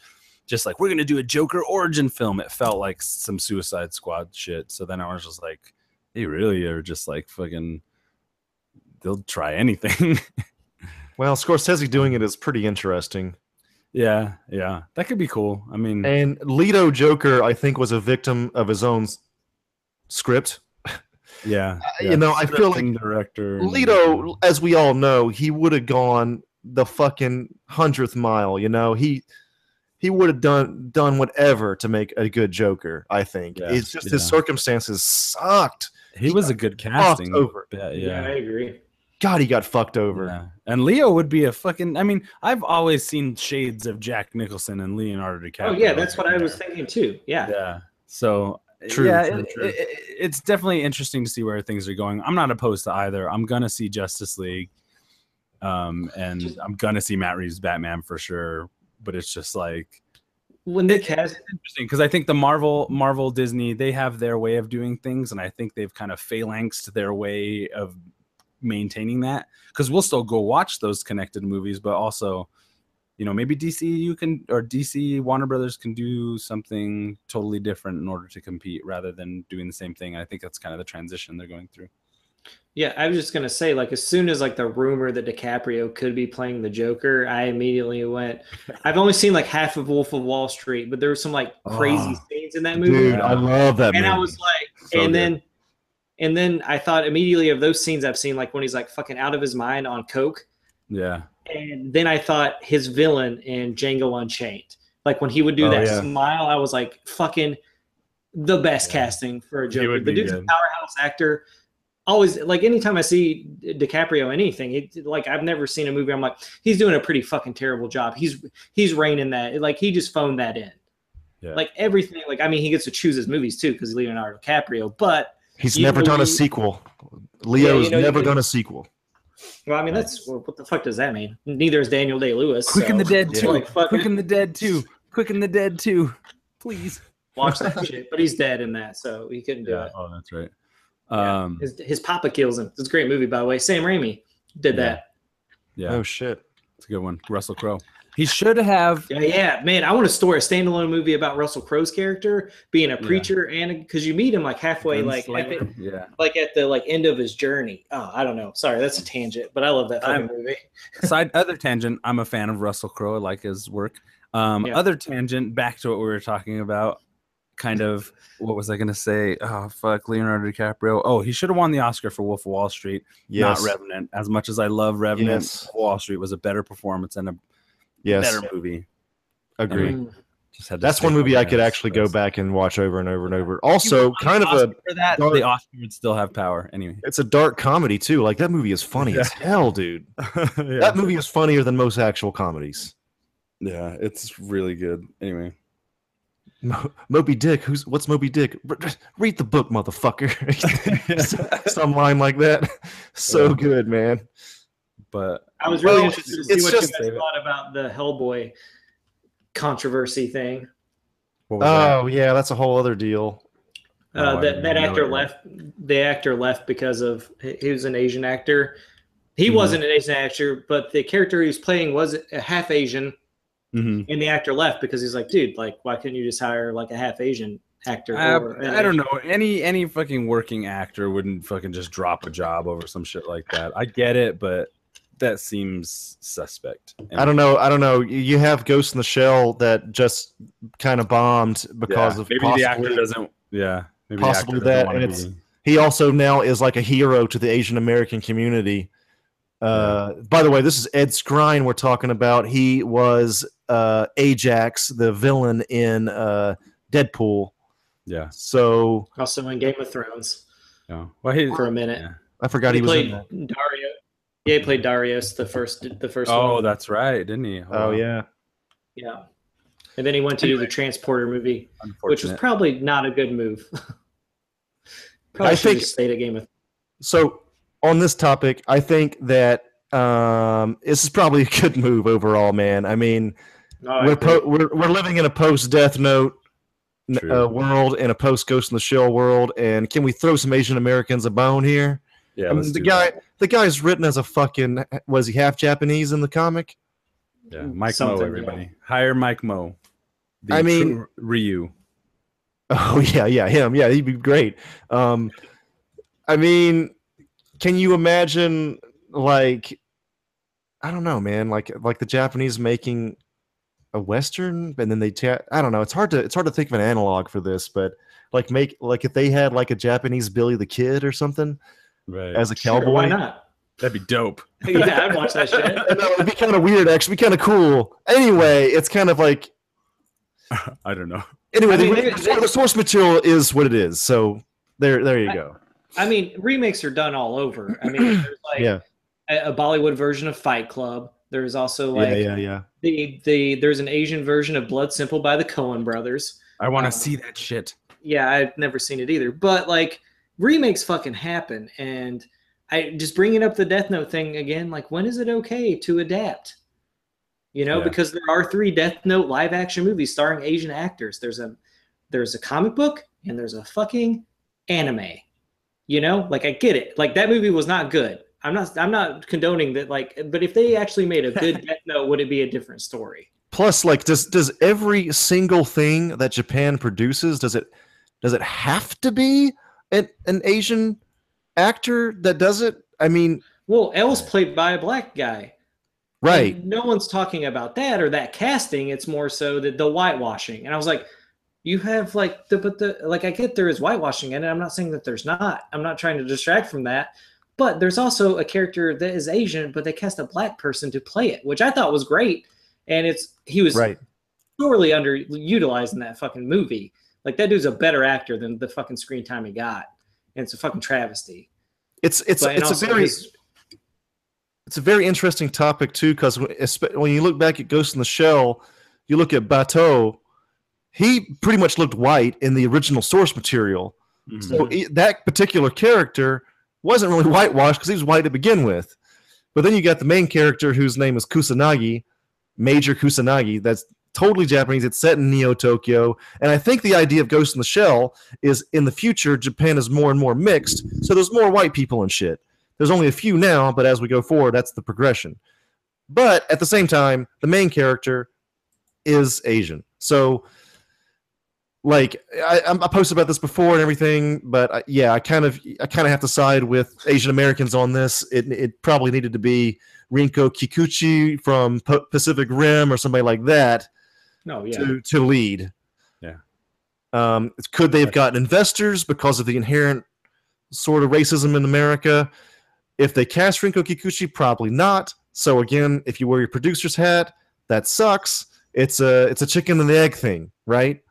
just like we're gonna do a Joker origin film. It felt like some Suicide Squad shit. So then I was just like, they really are just like fucking they'll try anything. Well, Scorsese doing it is pretty interesting. Yeah, yeah, that could be cool. I mean, And Leto Joker, I think, was a victim of his own script. Uh, yeah, you know, I feel like director and- Leto, as we all know, he would have gone the fucking hundredth mile. You know, he he would have done done whatever to make a good Joker. I think Yeah, it's just his circumstances sucked. he was a good casting. over. Yeah, Yeah, I agree. God, he got fucked over. Yeah. And Leo would be a fucking. I mean, I've always seen shades of Jack Nicholson and Leonardo DiCaprio. Oh yeah, that's what I was thinking too. Yeah. Yeah. So True, yeah, true, it- true. it- it- it's definitely interesting to see where things are going. I'm not opposed to either. I'm gonna see Justice League, um, and I'm gonna see Matt Reeves Batman for sure. But it's just like When they cast, interesting because I think the Marvel, Marvel, Disney, they have their way of doing things, and I think they've kind of phalanxed their way of maintaining that. Because we'll still go watch those connected movies, but also, you know, maybe DC you can or DC Warner Brothers can do something totally different in order to compete rather than doing the same thing. I think that's kind of the transition they're going through. yeah, I was just gonna say, like, as soon as like the rumor that DiCaprio could be playing the Joker, I immediately went. I've only seen like half of Wolf of Wall Street, but there were some like crazy Oh. scenes in that movie. Dude, I love that and movie. I was like, So and good. then, and then I thought immediately of those scenes I've seen, like when he's like fucking out of his mind on coke, Yeah, and then I thought his villain in Django Unchained, like when he would do Oh, that yeah. smile, I was like, fucking the best Yeah. casting for a Joker. The dude's a powerhouse actor. Always like anytime I see DiCaprio anything, it like I've never seen a movie. I'm like, he's doing a pretty fucking terrible job. He's he's reining that. Like he just phoned that in. Yeah. Like everything. Like I mean, he gets to choose his movies too because Leonardo DiCaprio. But He's you never know, done a you- sequel. Leo's you know, never done a sequel. well, I mean, that's well, what the fuck does that mean? Neither is Daniel Day Lewis. Quick and the Dead Yeah. too. Like, Quick and the Dead too. Quick and the Dead too. Please. watch that shit. But he's dead in that, so he couldn't do it. Oh, that's right. Yeah. Um, His his papa kills him. It's a great movie, by the way. Sam Raimi did Yeah. that. yeah, Oh shit. it's a good one. Russell Crowe. He should have. Yeah, yeah, man. I want a story, a standalone movie about Russell Crowe's character being a Yeah. preacher, and because you meet him like halfway, like at the, yeah. like at the like end of his journey. Oh, I don't know. Sorry, that's a tangent, but I love that fucking movie. Side other tangent. I'm a fan of Russell Crowe. I like his work. Um, Yeah. Other tangent. Back to what we were talking about. Kind of. What was I gonna say? Oh fuck, Leonardo DiCaprio. Oh, he should have won the Oscar for Wolf of Wall Street, Yes. not Revenant. As much as I love Revenant, Yes. Wall Street was a better performance and a Yes. better movie. Agree. Mm. Just had That's one movie I could actually go back and watch over and over and over. Also, kind of a Oscar for that. dark- The Oscar would still have power anyway. it's a dark comedy too. Like that movie is funny as hell, dude. That movie is funnier than most actual comedies. yeah, it's really good. Anyway, Mo- Moby Dick, who's what's Moby Dick? R- r- read the book, motherfucker. Some line like that. So Yeah. good, man. But I was really Well, interested to see it's what just- you guys thought about the Hellboy controversy thing. what was that? Oh yeah, that's a whole other deal. Uh, Oh, that that actor left. The actor left because of he was an Asian actor. He Mhm. wasn't an Asian actor, but the character he was playing was a half Asian, Mhm. and the actor left because he's like, dude, like, why couldn't you just hire like a half Asian actor? I, or an I don't know. Any any fucking working actor wouldn't fucking just drop a job over some shit like that. I get it, but that seems suspect. I don't know. I don't know. You- You have Ghost in the Shell that just kind of bombed because Yeah, of maybe possibly, the actor doesn't. Yeah, maybe the possibly actor doesn't that, and it's- be- He also now is like a hero to the Asian American community. Uh, By the way, this is Ed Skrein we're talking about. He was uh, Ajax, the villain in uh, Deadpool. yeah. So Also in Game of Thrones yeah. Well, he, for a minute. yeah. I forgot he, he, was played in that. Daario. Yeah, he played Darius the first the first Oh, one. that's right, didn't he? Oh yeah. yeah. And then he went to do the Transporter movie, which was probably not a good move. probably I think- stayed at Game of So on this topic, I think that um, this is probably a good move overall, man. I mean, Oh, I we're, agree. po- we're we're living in a post Death Note uh, world and a post Ghost in the Shell world, and can we throw some Asian Americans a bone here? Yeah, I mean, the guy that. the guy's written as a fucking was he half Japanese in the comic? Yeah, Mike Something, Moh, yeah. everybody. Hire Mike Moh. The I mean- true Ryu. Oh yeah, yeah, him. Yeah, he'd be great. Um, I mean, can you imagine like I don't know, man. Like like the Japanese making a western, and then they ta- I don't know. It's hard to it's hard to think of an analog for this, but like make like if they had like a Japanese Billy the Kid or something Right. as a Sure, cowboy. why not? That'd be dope. yeah, I'd watch that shit. I know, it'd be kind of weird, actually. Be kind of cool. Anyway, it's kind of like I don't know. anyway. I mean, the, they- they- the source material is what it is. So there, there you go. I mean, remakes are done all over. I mean, there's like Yeah, a, a Bollywood version of Fight Club. There's also like yeah, yeah, yeah. the the there's an Asian version of Blood Simple by the Coen brothers. I want to Uh, see that shit. Yeah, I've never seen it either. But like remakes fucking happen, and I just bringing up the Death Note thing again. Like, when is it okay to adapt? You know, Yeah. because there are three Death Note live action movies starring Asian actors. There's a there's a comic book and there's a fucking anime. You know, like I get it. Like that movie was not good. I'm not I'm not condoning that. Like, but if they actually made a good Death Note, would it be a different story? Plus, like, does does every single thing that Japan produces does it does it have to be an, an Asian actor that does it? I mean, Well, L's played by a black guy. right? And no one's talking about that or that casting. It's more so that the whitewashing. And I was like, you have like the but the like I get there is whitewashing in it. I'm not saying that there's not. I'm not trying to distract from that. But there's also a character that is Asian, but they cast a black person to play it, which I thought was great. And it's he was Right. sorely underutilized in that fucking movie. Like that dude's a better actor than the fucking screen time he got. And it's a fucking travesty. It's it's But- it's a very it's a very interesting topic too because when you look back at Ghost in the Shell, you look at Batou. He pretty much looked white in the original source material. Mhm. So he- that particular character wasn't really whitewashed because he was white to begin with. But then you got the main character whose name is Kusanagi, Major Kusanagi. That's totally Japanese. It's set in Neo Tokyo. And I think the idea of Ghost in the Shell is in the future, Japan is more and more mixed. So there's more white people and shit. There's only a few now, but as we go forward, that's the progression. But at the same time, the main character is Asian. So like I, I'm- posted about this before and everything, but I, yeah, I kind of I kind of have to side with Asian Americans on this. It it probably needed to be Rinko Kikuchi from Pacific Rim or somebody like that no, yeah. to to lead. Yeah. Um, could they have gotten investors because of the inherent sort of racism in America? If they cast Rinko Kikuchi, probably not. So again, if you wear your producer's hat, that sucks. It's a it's a chicken and the egg thing, right?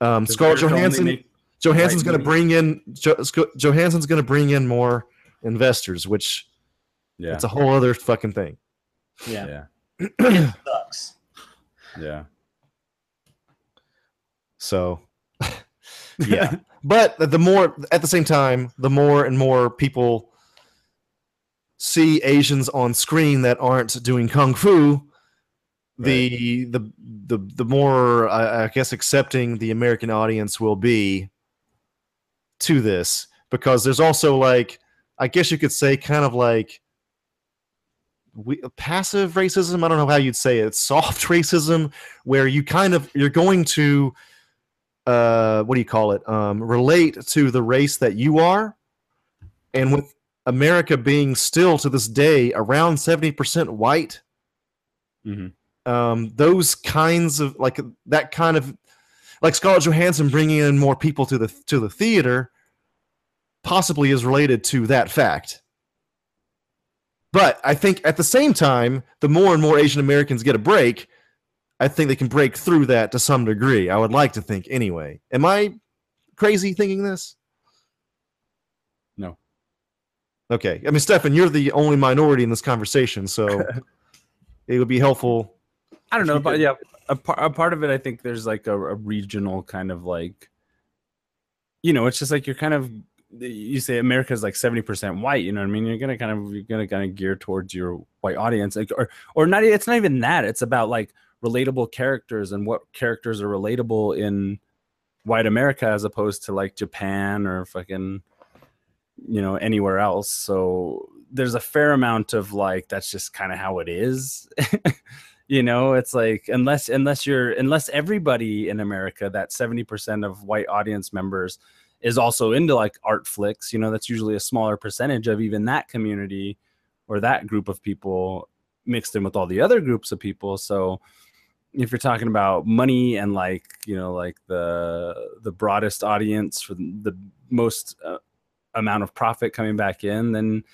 Um, Does Scarlett America Johansson make- Johansson's white going to bring in jo- Johansson's going to bring in more investors, which Yeah. it's a whole other fucking thing. Yeah. Yeah. Sucks. Yeah. So, yeah. but the more, at the same time, the more and more people see Asians on screen that aren't doing kung fu, the the the the more I, I guess accepting the American audience will be to this because there's also like I guess you could say kind of like we, passive racism. I don't know how you'd say it. It's soft racism where you kind of you're going to uh what do you call it um relate to the race that you are and with america being still to this day around 70% white hmm um those kinds of like that kind of like scarlett johansson bringing in more people to the to the theater possibly is related to that fact but i think at the same time the more and more asian americans get a break I think they can break through that to some degree. I would like to think anyway. Am I crazy thinking this? No. Okay. I mean, Stefan, you're the only minority in this conversation, so it would be helpful. I don't know, but yeah, a, par- a part of it, I think there's like a, a regional kind of like, you know, it's just like you're kind of, you say America's like 70% white, you know what I mean? You're going to kind of, you're going to kind of gear towards your white audience like, or, or not, it's not even that. It's about like relatable characters and what characters are relatable in white America as opposed to like Japan or fucking, you know, anywhere else. So there's a fair amount of like, that's just kind of how it is. you know it's like unless unless you're unless everybody in america that 70% of white audience members is also into like art flicks, you know, that's usually a smaller percentage of even that community or that group of people mixed in with all the other groups of people. So if you're talking about money and like, you know, like the the broadest audience for the most uh, amount of profit coming back in, then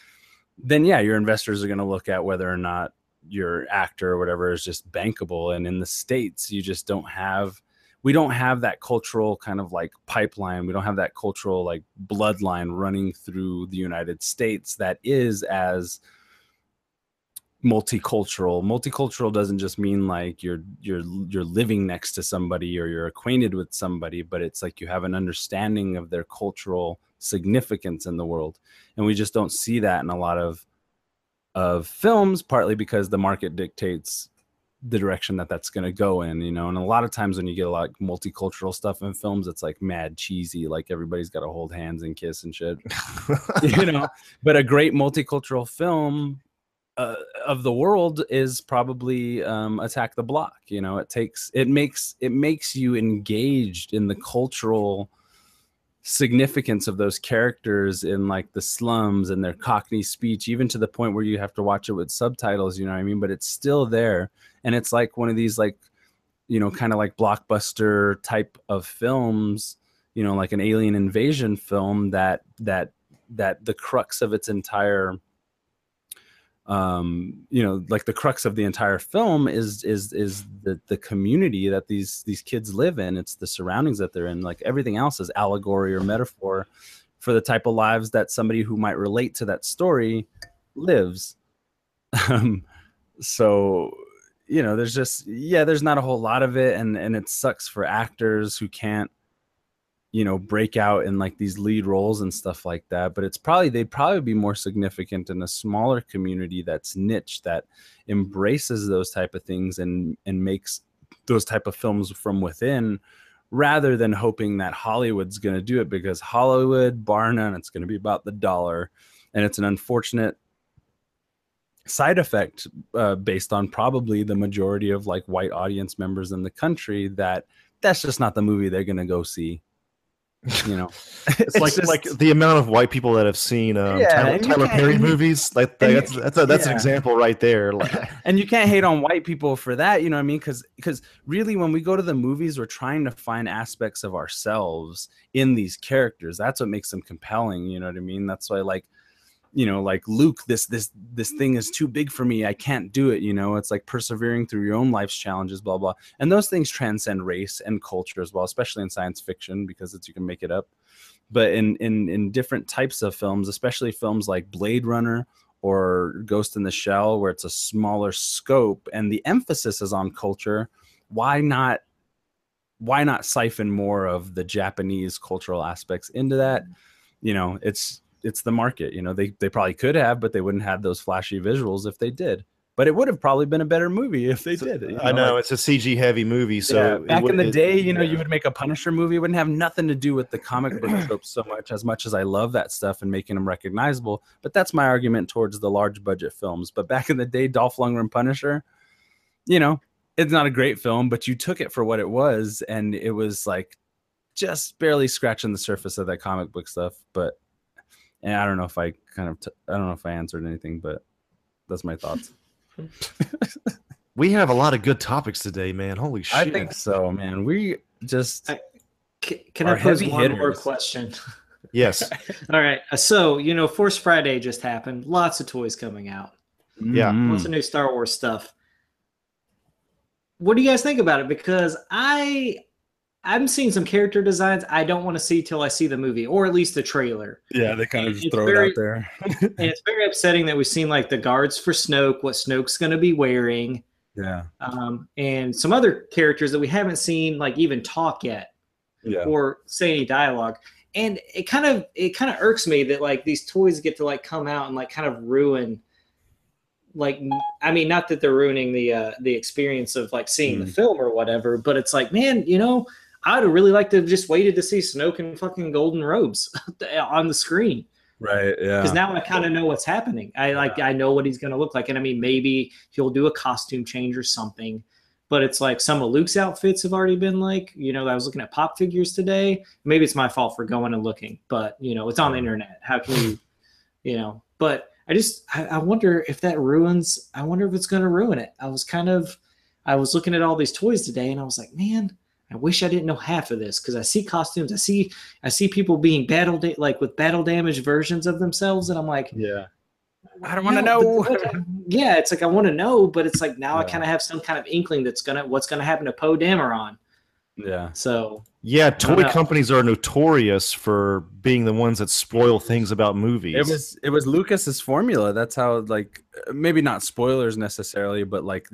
then yeah, your investors are going to look at whether or not your actor or whatever is just bankable. And in the states, you just don't have we don't have that cultural kind of like pipeline. We don't have that cultural like bloodline running through the United States that is as multicultural multicultural doesn't just mean like you're you're you're living next to somebody or you're acquainted with somebody but it's like you have an understanding of their cultural significance in the world and we just don't see that in a lot of of films partly because the market dictates the direction that that's going to go in you know and a lot of times when you get a lot of multicultural stuff in films it's like mad cheesy like everybody's got to hold hands and kiss and shit. You know? But a great multicultural film uh, of the world is probably um, attack the block you know? It takes it makes it makes you engaged in the cultural significance of those characters in like the slums and their cockney speech even to the point where you have to watch it with subtitles you know what i mean? But it's still there. And it's like one of these like you know kind of like blockbuster type of films you know like an alien invasion film that that that the crux of its entire um you know like the crux of the entire film is is is the the community that these these kids live in. It's the surroundings that they're in. Like everything else is allegory or metaphor for the type of lives that somebody who might relate to that story lives. Um so you know there's just yeah there's not a whole lot of it and and it sucks for actors who can't you know break out in like these lead roles and stuff like that but it's probably they'd probably be more significant in a smaller community that's niche that embraces those type of things and and makes those type of films from within rather than hoping that hollywood's going to do it because hollywood bar none it's going to be about the dollar and it's an unfortunate side effect uh, based on probably the majority of like white audience members in the country that that's just not the movie they're going to go see you know? It's, it's like just, like the amount of white people that have seen um, yeah, Tyler, Tyler Perry movies like that's that's, a, that's yeah. an example right there like, and you can't hate on white people for that you know what i mean? Because because really when we go to the movies we're trying to find aspects of ourselves in these characters. That's what makes them compelling you know what i mean? That's why like you know like luke this this this thing is too big for me. I can't do it you know? It's like persevering through your own life's challenges blah blah. And those things transcend race and culture as well especially in science fiction because it's you can make it up. But in in in different types of films especially films like blade runner or ghost in the shell where it's a smaller scope and the emphasis is on culture why not why not siphon more of the japanese cultural aspects into that? Mm-hmm. You know it's it's the market. You know, they they probably could have, but they wouldn't have those flashy visuals if they did. But it would have probably been a better movie if they so, did. You know, I know like, it's a CG heavy movie, so yeah, back would, in the it, day, you know, yeah. you would make a Punisher movie. It wouldn't have nothing to do with the comic book tropes so much. As much as I love that stuff and making them recognizable, but that's my argument towards the large budget films. But back in the day, Dolph Lundgren Punisher, you know, it's not a great film, but you took it for what it was, and it was like just barely scratching the surface of that comic book stuff. But and I don't know if I kind of, t- I don't know if I answered anything, but that's my thoughts. we have a lot of good topics today, man. Holy shit! I think so, man. We just I, can, can I pose one hitters. more question? Yes. All right. So you know, Force Friday just happened. Lots of toys coming out. Yeah. Mm. Lots of new Star Wars stuff. What do you guys think about it? Because I I'm seeing some character designs I don't want to see till I see the movie or at least the trailer. Yeah, they kind of just throw very, it out there. and it's very upsetting that we've seen like the guards for Snoke, what Snoke's going to be wearing. Yeah. Um, and some other characters that we haven't seen like even talk yet. Yeah. Or say any dialogue. And it kind of it kind of irks me that like these toys get to like come out and like kind of ruin like I mean not that they're ruining the uh the experience of like seeing mm. the film or whatever, but it's like, man, you know, I'd have really liked to have just waited to see Snoke in fucking golden robes on the screen. Right. Yeah. Because now I kind of know what's happening. I like I know what he's gonna look like. And I mean maybe he'll do a costume change or something. but it's like some of Luke's outfits have already been like, you know, I was looking at pop figures today. Maybe it's my fault for going and looking, but you know, it's on the internet. How can you, you know? But I just I, I wonder if that ruins. I wonder if it's going to ruin it. I was kind of, I was looking at all these toys today, and I was like, man, I wish I didn't know half of this because I see costumes, I see I see people being battle da- like with battle damage versions of themselves, and I'm like, yeah. I don't want to no, know. but- yeah, it's like I want to know, but it's like now I kind of have some kind of inkling that's gonna what's gonna happen to Poe Dameron. Yeah. So Yeah, toy companies are notorious for being the ones that spoil things about movies. It was it was Lucas's formula. That's how like uh, maybe not spoilers necessarily, but like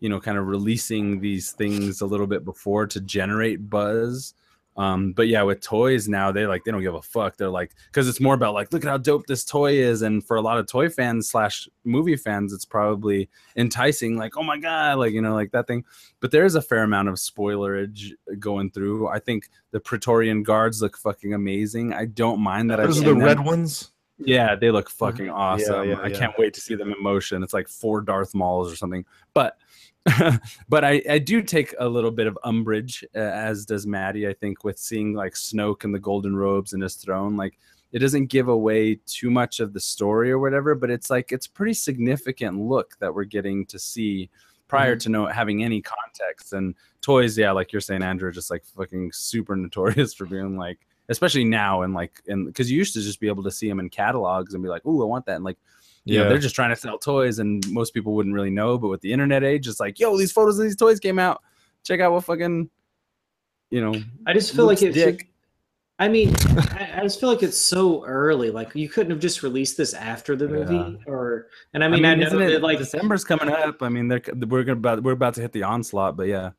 you know, kind of releasing these things a little bit before to generate buzz. Um, but yeah, with toys now, they like they don't give a fuck. They're like because it's more about like look at how dope this toy is, and for a lot of toy fans slash movie fans, it's probably enticing. Like oh my god, like you know, like that thing. But there is a fair amount of spoilerage going through. I think the Praetorian guards look fucking amazing. I don't mind that. I've Those are seen the them. red ones. Yeah, they look fucking awesome. yeah, I yeah. can't wait to see them in motion. It's like four Darth Mauls or something. But but I, I do take a little bit of umbrage, uh, as does Maddie, I think, with seeing like Snoke and the golden robes and his throne. Like it doesn't give away too much of the story or whatever, but it's like it's pretty significant look that we're getting to see prior to no having any context. And toys, yeah, like you're saying, Andrew, just like fucking super notorious for being like especially now and like and because you used to just be able to see them in catalogs and be like, "Ooh, I want that," and like you know, Yeah. they're just trying to sell toys, and most people wouldn't really know. But with the internet age, it's like, "Yo, these photos of these toys came out. Check out what fucking." You know, I just feel Luke's like it's. dick. I mean, I, I just feel like it's so early. Like you couldn't have just released this after the movie, Yeah. or and I mean, I, know isn't it that like December's coming up. I mean, they're we're about we're about to hit the onslaught, but yeah,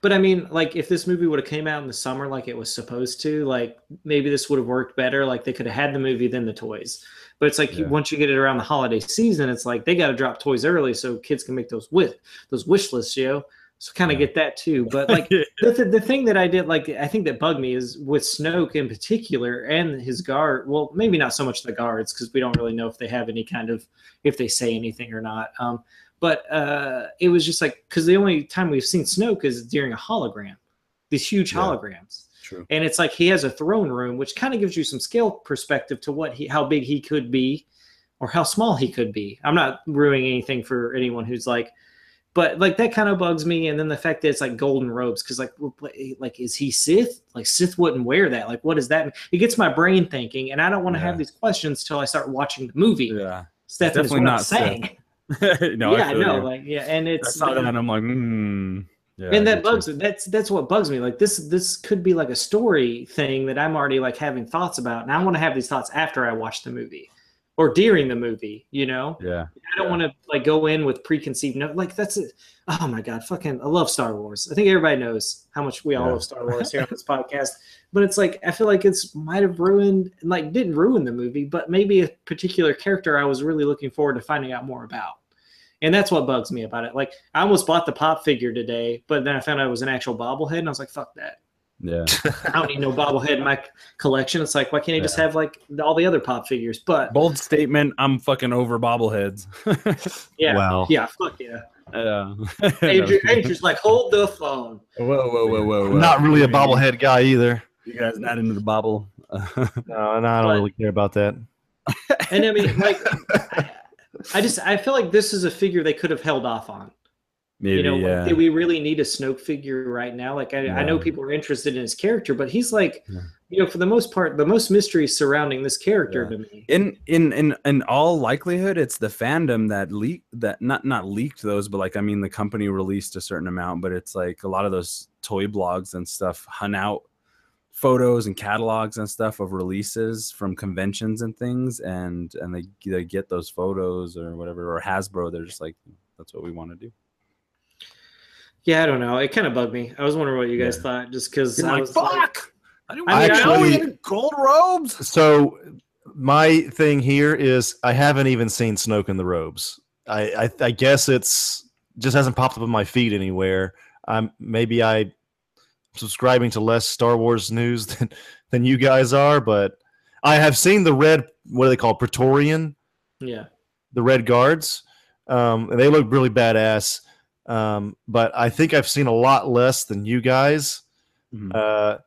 But I mean, like if this movie would have came out in the summer like it was supposed to, like maybe this would have worked better. Like they could have had the movie then the toys. But it's like Yeah. once you get it around the holiday season, it's like they got to drop toys early so kids can make those with those wish lists, you know. So kind of Yeah. get that too. But like the, the, the thing that I did, like I think that bugged me is with Snoke in particular and his guard. Well, maybe not so much the guards because we don't really know if they have any kind of if they say anything or not. Um, but uh, it was just like because the only time we've seen Snoke is during a hologram, these huge Yeah. holograms, true. and it's like he has a throne room, which kind of gives you some scale perspective to what he, how big he could be, or how small he could be. I'm not ruining anything for anyone who's like, but like that kind of bugs me. And then the fact that it's like golden robes, because like, like is he Sith? Like Sith wouldn't wear that. Like what does that? mean? It gets my brain thinking, and I don't want to Yeah. have these questions till I start watching the movie. Yeah, is definitely what I'm not saying. No, yeah, no, you. like yeah, and it's I saw that and I'm like, hmm. Yeah, and that you. bugs me. That's that's what bugs me. Like this this could be like a story thing that I'm already like having thoughts about, and I want to have these thoughts after I watch the movie or during the movie. You know, Yeah, I don't want to like go in with preconceived no. Like that's it. Oh my god, fucking! I love Star Wars. I think everybody knows how much we all Yeah. love Star Wars here on this podcast. But it's like I feel like it's might have ruined, like didn't ruin the movie, but maybe a particular character I was really looking forward to finding out more about. And that's what bugs me about it. Like I almost bought the pop figure today, but then I found out it was an actual bobblehead, and I was like, "Fuck that! Yeah. I don't need no bobblehead in my collection." It's like, why can't I just have like all the other pop figures? But Bold statement. I'm fucking over bobbleheads. yeah, Wow. yeah, fuck yeah. yeah. Andrew, Andrew's like, hold the phone. Whoa, whoa, whoa, whoa, whoa! Not really a bobblehead guy either. You guys not into the bobble? No, no, I don't But- really care about that. And I mean, like, I, I just I feel like this is a figure they could have held off on. Maybe, you know, yeah. do we really need a Snoke figure right now? Like, I, I know people are interested in his character, but he's like, Yeah. you know, for the most part, the most mystery surrounding this character Yeah. to me. in in in in all likelihood it's the fandom that leaked that not not leaked those but like i mean the company released a certain amount but it's like a lot of those toy blogs and stuff hunt out photos and catalogs and stuff of releases from conventions and things and and they they get those photos or whatever or hasbro they're just like that's what we want to do Yeah, I don't know. It kind of bugged me. I was wondering what you guys Yeah. thought, just because I like, was like, fuck i didn't want I know actually- he gold robes So my thing here is I haven't even seen Snoke in the robes. I, I I guess it's just hasn't popped up on my feed anywhere. I'm maybe I subscribing to less Star Wars news than than you guys are, but I have seen the red. What do they call Praetorian? yeah, The red guards, um, and they look really badass. Um, but I think I've seen a lot less than you guys. Mhm. Uh,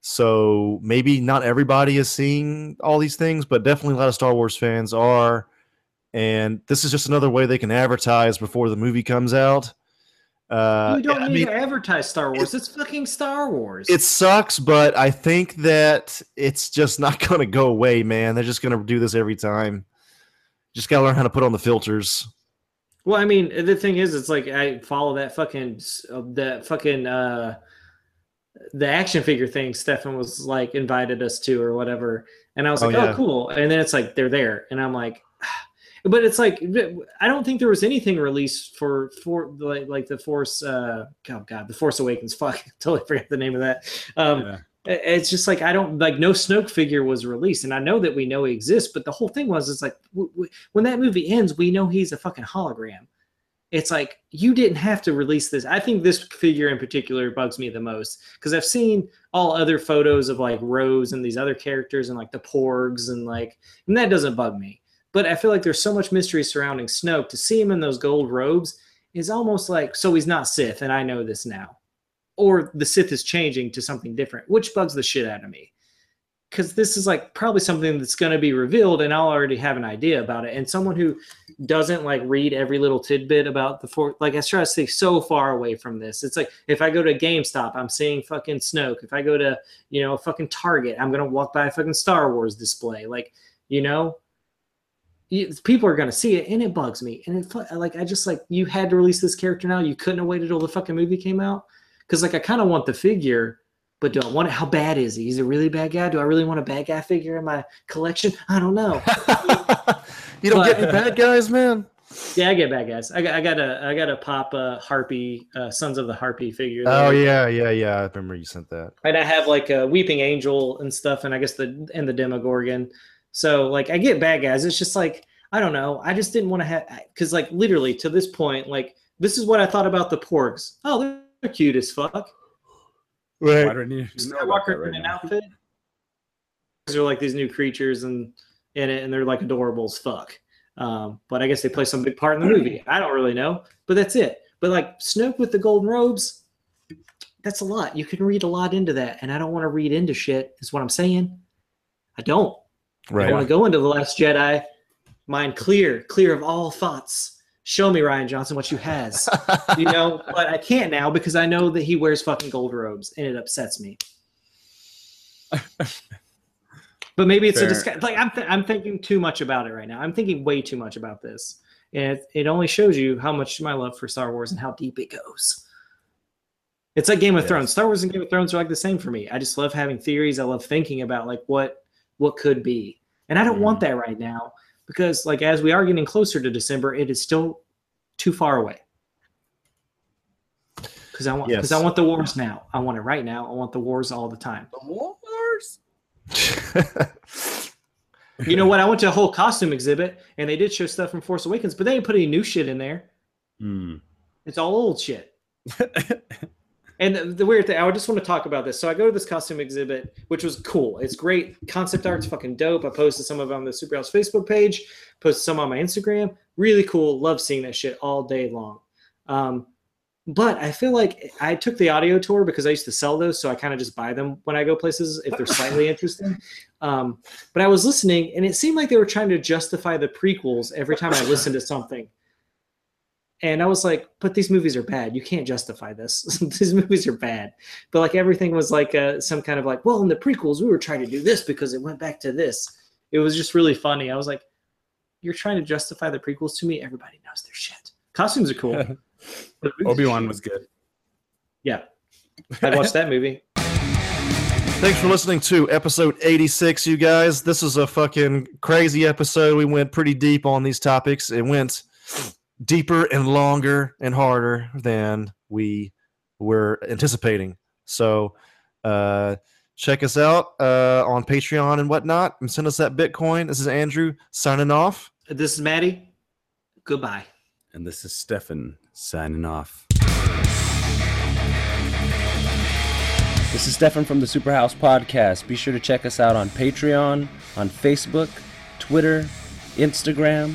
so maybe not everybody is seeing all these things, but definitely a lot of Star Wars fans are. And this is just another way they can advertise before the movie comes out. Uh, you don't I need mean, to advertise Star Wars. It's fucking Star Wars. it sucks, but I think that it's just not going to go away, man. They're just going to do this every time. Just got to learn how to put on the filters. Well, I mean, the thing is, it's like I follow that fucking uh, that fucking uh the action figure thing. Stefan was like invited us to or whatever, and I was Oh, like, yeah. oh, cool. And then it's like they're there, and I'm like, but it's like I don't think there was anything released for for like like the Force. uh Oh God, the Force Awakens. Fuck, totally forgot the name of that. Um, Yeah. It- it's just like I don't like no Snoke figure was released, and I know that we know he exists, but the whole thing was it's like w- w- when that movie ends, we know he's a fucking hologram. It's like you didn't have to release this. I think this figure in particular bugs me the most because I've seen all other photos of like Rose and these other characters and like the Porgs and like, and that doesn't bug me. But I feel like there's so much mystery surrounding Snoke. To see him in those gold robes is almost like so he's not Sith, and I know this now or the Sith is changing to something different, which bugs the shit out of me. Because this is like probably something that's going to be revealed, and I'll already have an idea about it. And someone who doesn't like read every little tidbit about the four, like I try to stay so far away from this. It's like if I go to GameStop, I'm seeing fucking Snoke. If I go to you know fucking Target, I'm gonna walk by a fucking Star Wars display. Like you know, people are gonna see it, and it bugs me. And it like I just like you had to release this character now. You couldn't have waited till the fucking movie came out because like I kind of want the figure, but do I want it? How bad is he? He's a really bad guy. Do I really want a bad guy figure in my collection? I don't know. you don't get any bad guys, man. yeah, I get bad guys. I got I got a I got a pop uh, harpy uh, Sons of the Harpy figure. Oh yeah, yeah, yeah. I remember you sent that. and I have like a Weeping Angel and stuff, and I guess the and the Demogorgon. So like I get bad guys. It's just like I don't know. I just didn't want to have because like literally to this point, like this is what I thought about the Porgs. Oh, they're, they're cute as fuck. Right. Why don't you know about that Skywalker right in an now? outfit. They're like these new creatures and in it, and they're like adorable as fuck. Um, but I guess they play some big part in the movie. I don't really know, but that's it. But like Snoke with the golden robes, that's a lot. You can read a lot into that, and I don't want to read into shit. Is what I'm saying. I don't. Right. I want to go into the Last Jedi, mind clear, clear of all thoughts. Show me Rian Johnson what you has you know, but I can't now because I know that he wears fucking gold robes and it upsets me. but maybe it's Fair. a disguise. Like I'm, th- I'm thinking too much about it right now. I'm thinking way too much about this, and it, it only shows you how much my love for Star Wars and how deep it goes. It's like Game of Yes. Thrones. Star Wars and Game of Thrones are like the same for me. I just love having theories. I love thinking about like what what could be, and I don't want mm. that right now because like as we are getting closer to December, it is still too far away. Because I want because Yes. I want the wars now. I want it right now. I want the wars all the time. The Wars? You know what? I went to a whole costume exhibit and they did show stuff from Force Awakens, but they didn't put any new shit in there. Hmm. It's all old shit. And the, weird thing, I just want to talk about this. So I go to this costume exhibit, which was cool. It's great. Concept art's fucking dope. I posted some of it on the Superhouse Facebook page, posted some on my Instagram. Really cool. Love seeing that shit all day long. Um, but I feel like I took the audio tour because I used to sell those, so I kind of just buy them when I go places if they're slightly interesting. Um, but I was listening, and it seemed like they were trying to justify the prequels every time I listened to something. And I was like, but these movies are bad. You can't justify this. these movies are bad. But like everything was like uh, some kind of like, well, in the prequels, we were trying to do this because it went back to this. It was just really funny. I was like, you're trying to justify the prequels to me? Everybody knows their shit. Costumes are cool. but movies are Obi Wan was good. Yeah. I'd watch that movie. Thanks for listening to episode 86, you guys. This is a fucking crazy episode. We went pretty deep on these topics. It went deeper and longer and harder than we were anticipating. So, uh, check us out uh, on Patreon and whatnot and send us that Bitcoin. This is Andrew signing off. This is Maddie. Goodbye. And this is Stefan signing off. This is Stefan from the Superhouse Podcast. Be sure to check us out on Patreon, on Facebook, Twitter, Instagram,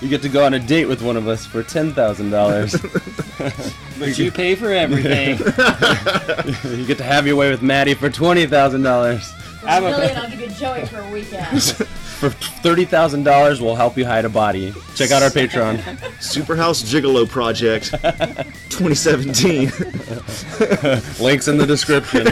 You get to go on a date with one of us for ten thousand dollars. But you pay for everything. you get to have your way with Maddie for twenty thousand dollars. I'm a- Million, I'll give you Joey for a weekend. For thirty thousand dollars, we'll help you hide a body. Check out our Patreon. Superhouse Gigolo Project 2017. Links in the description.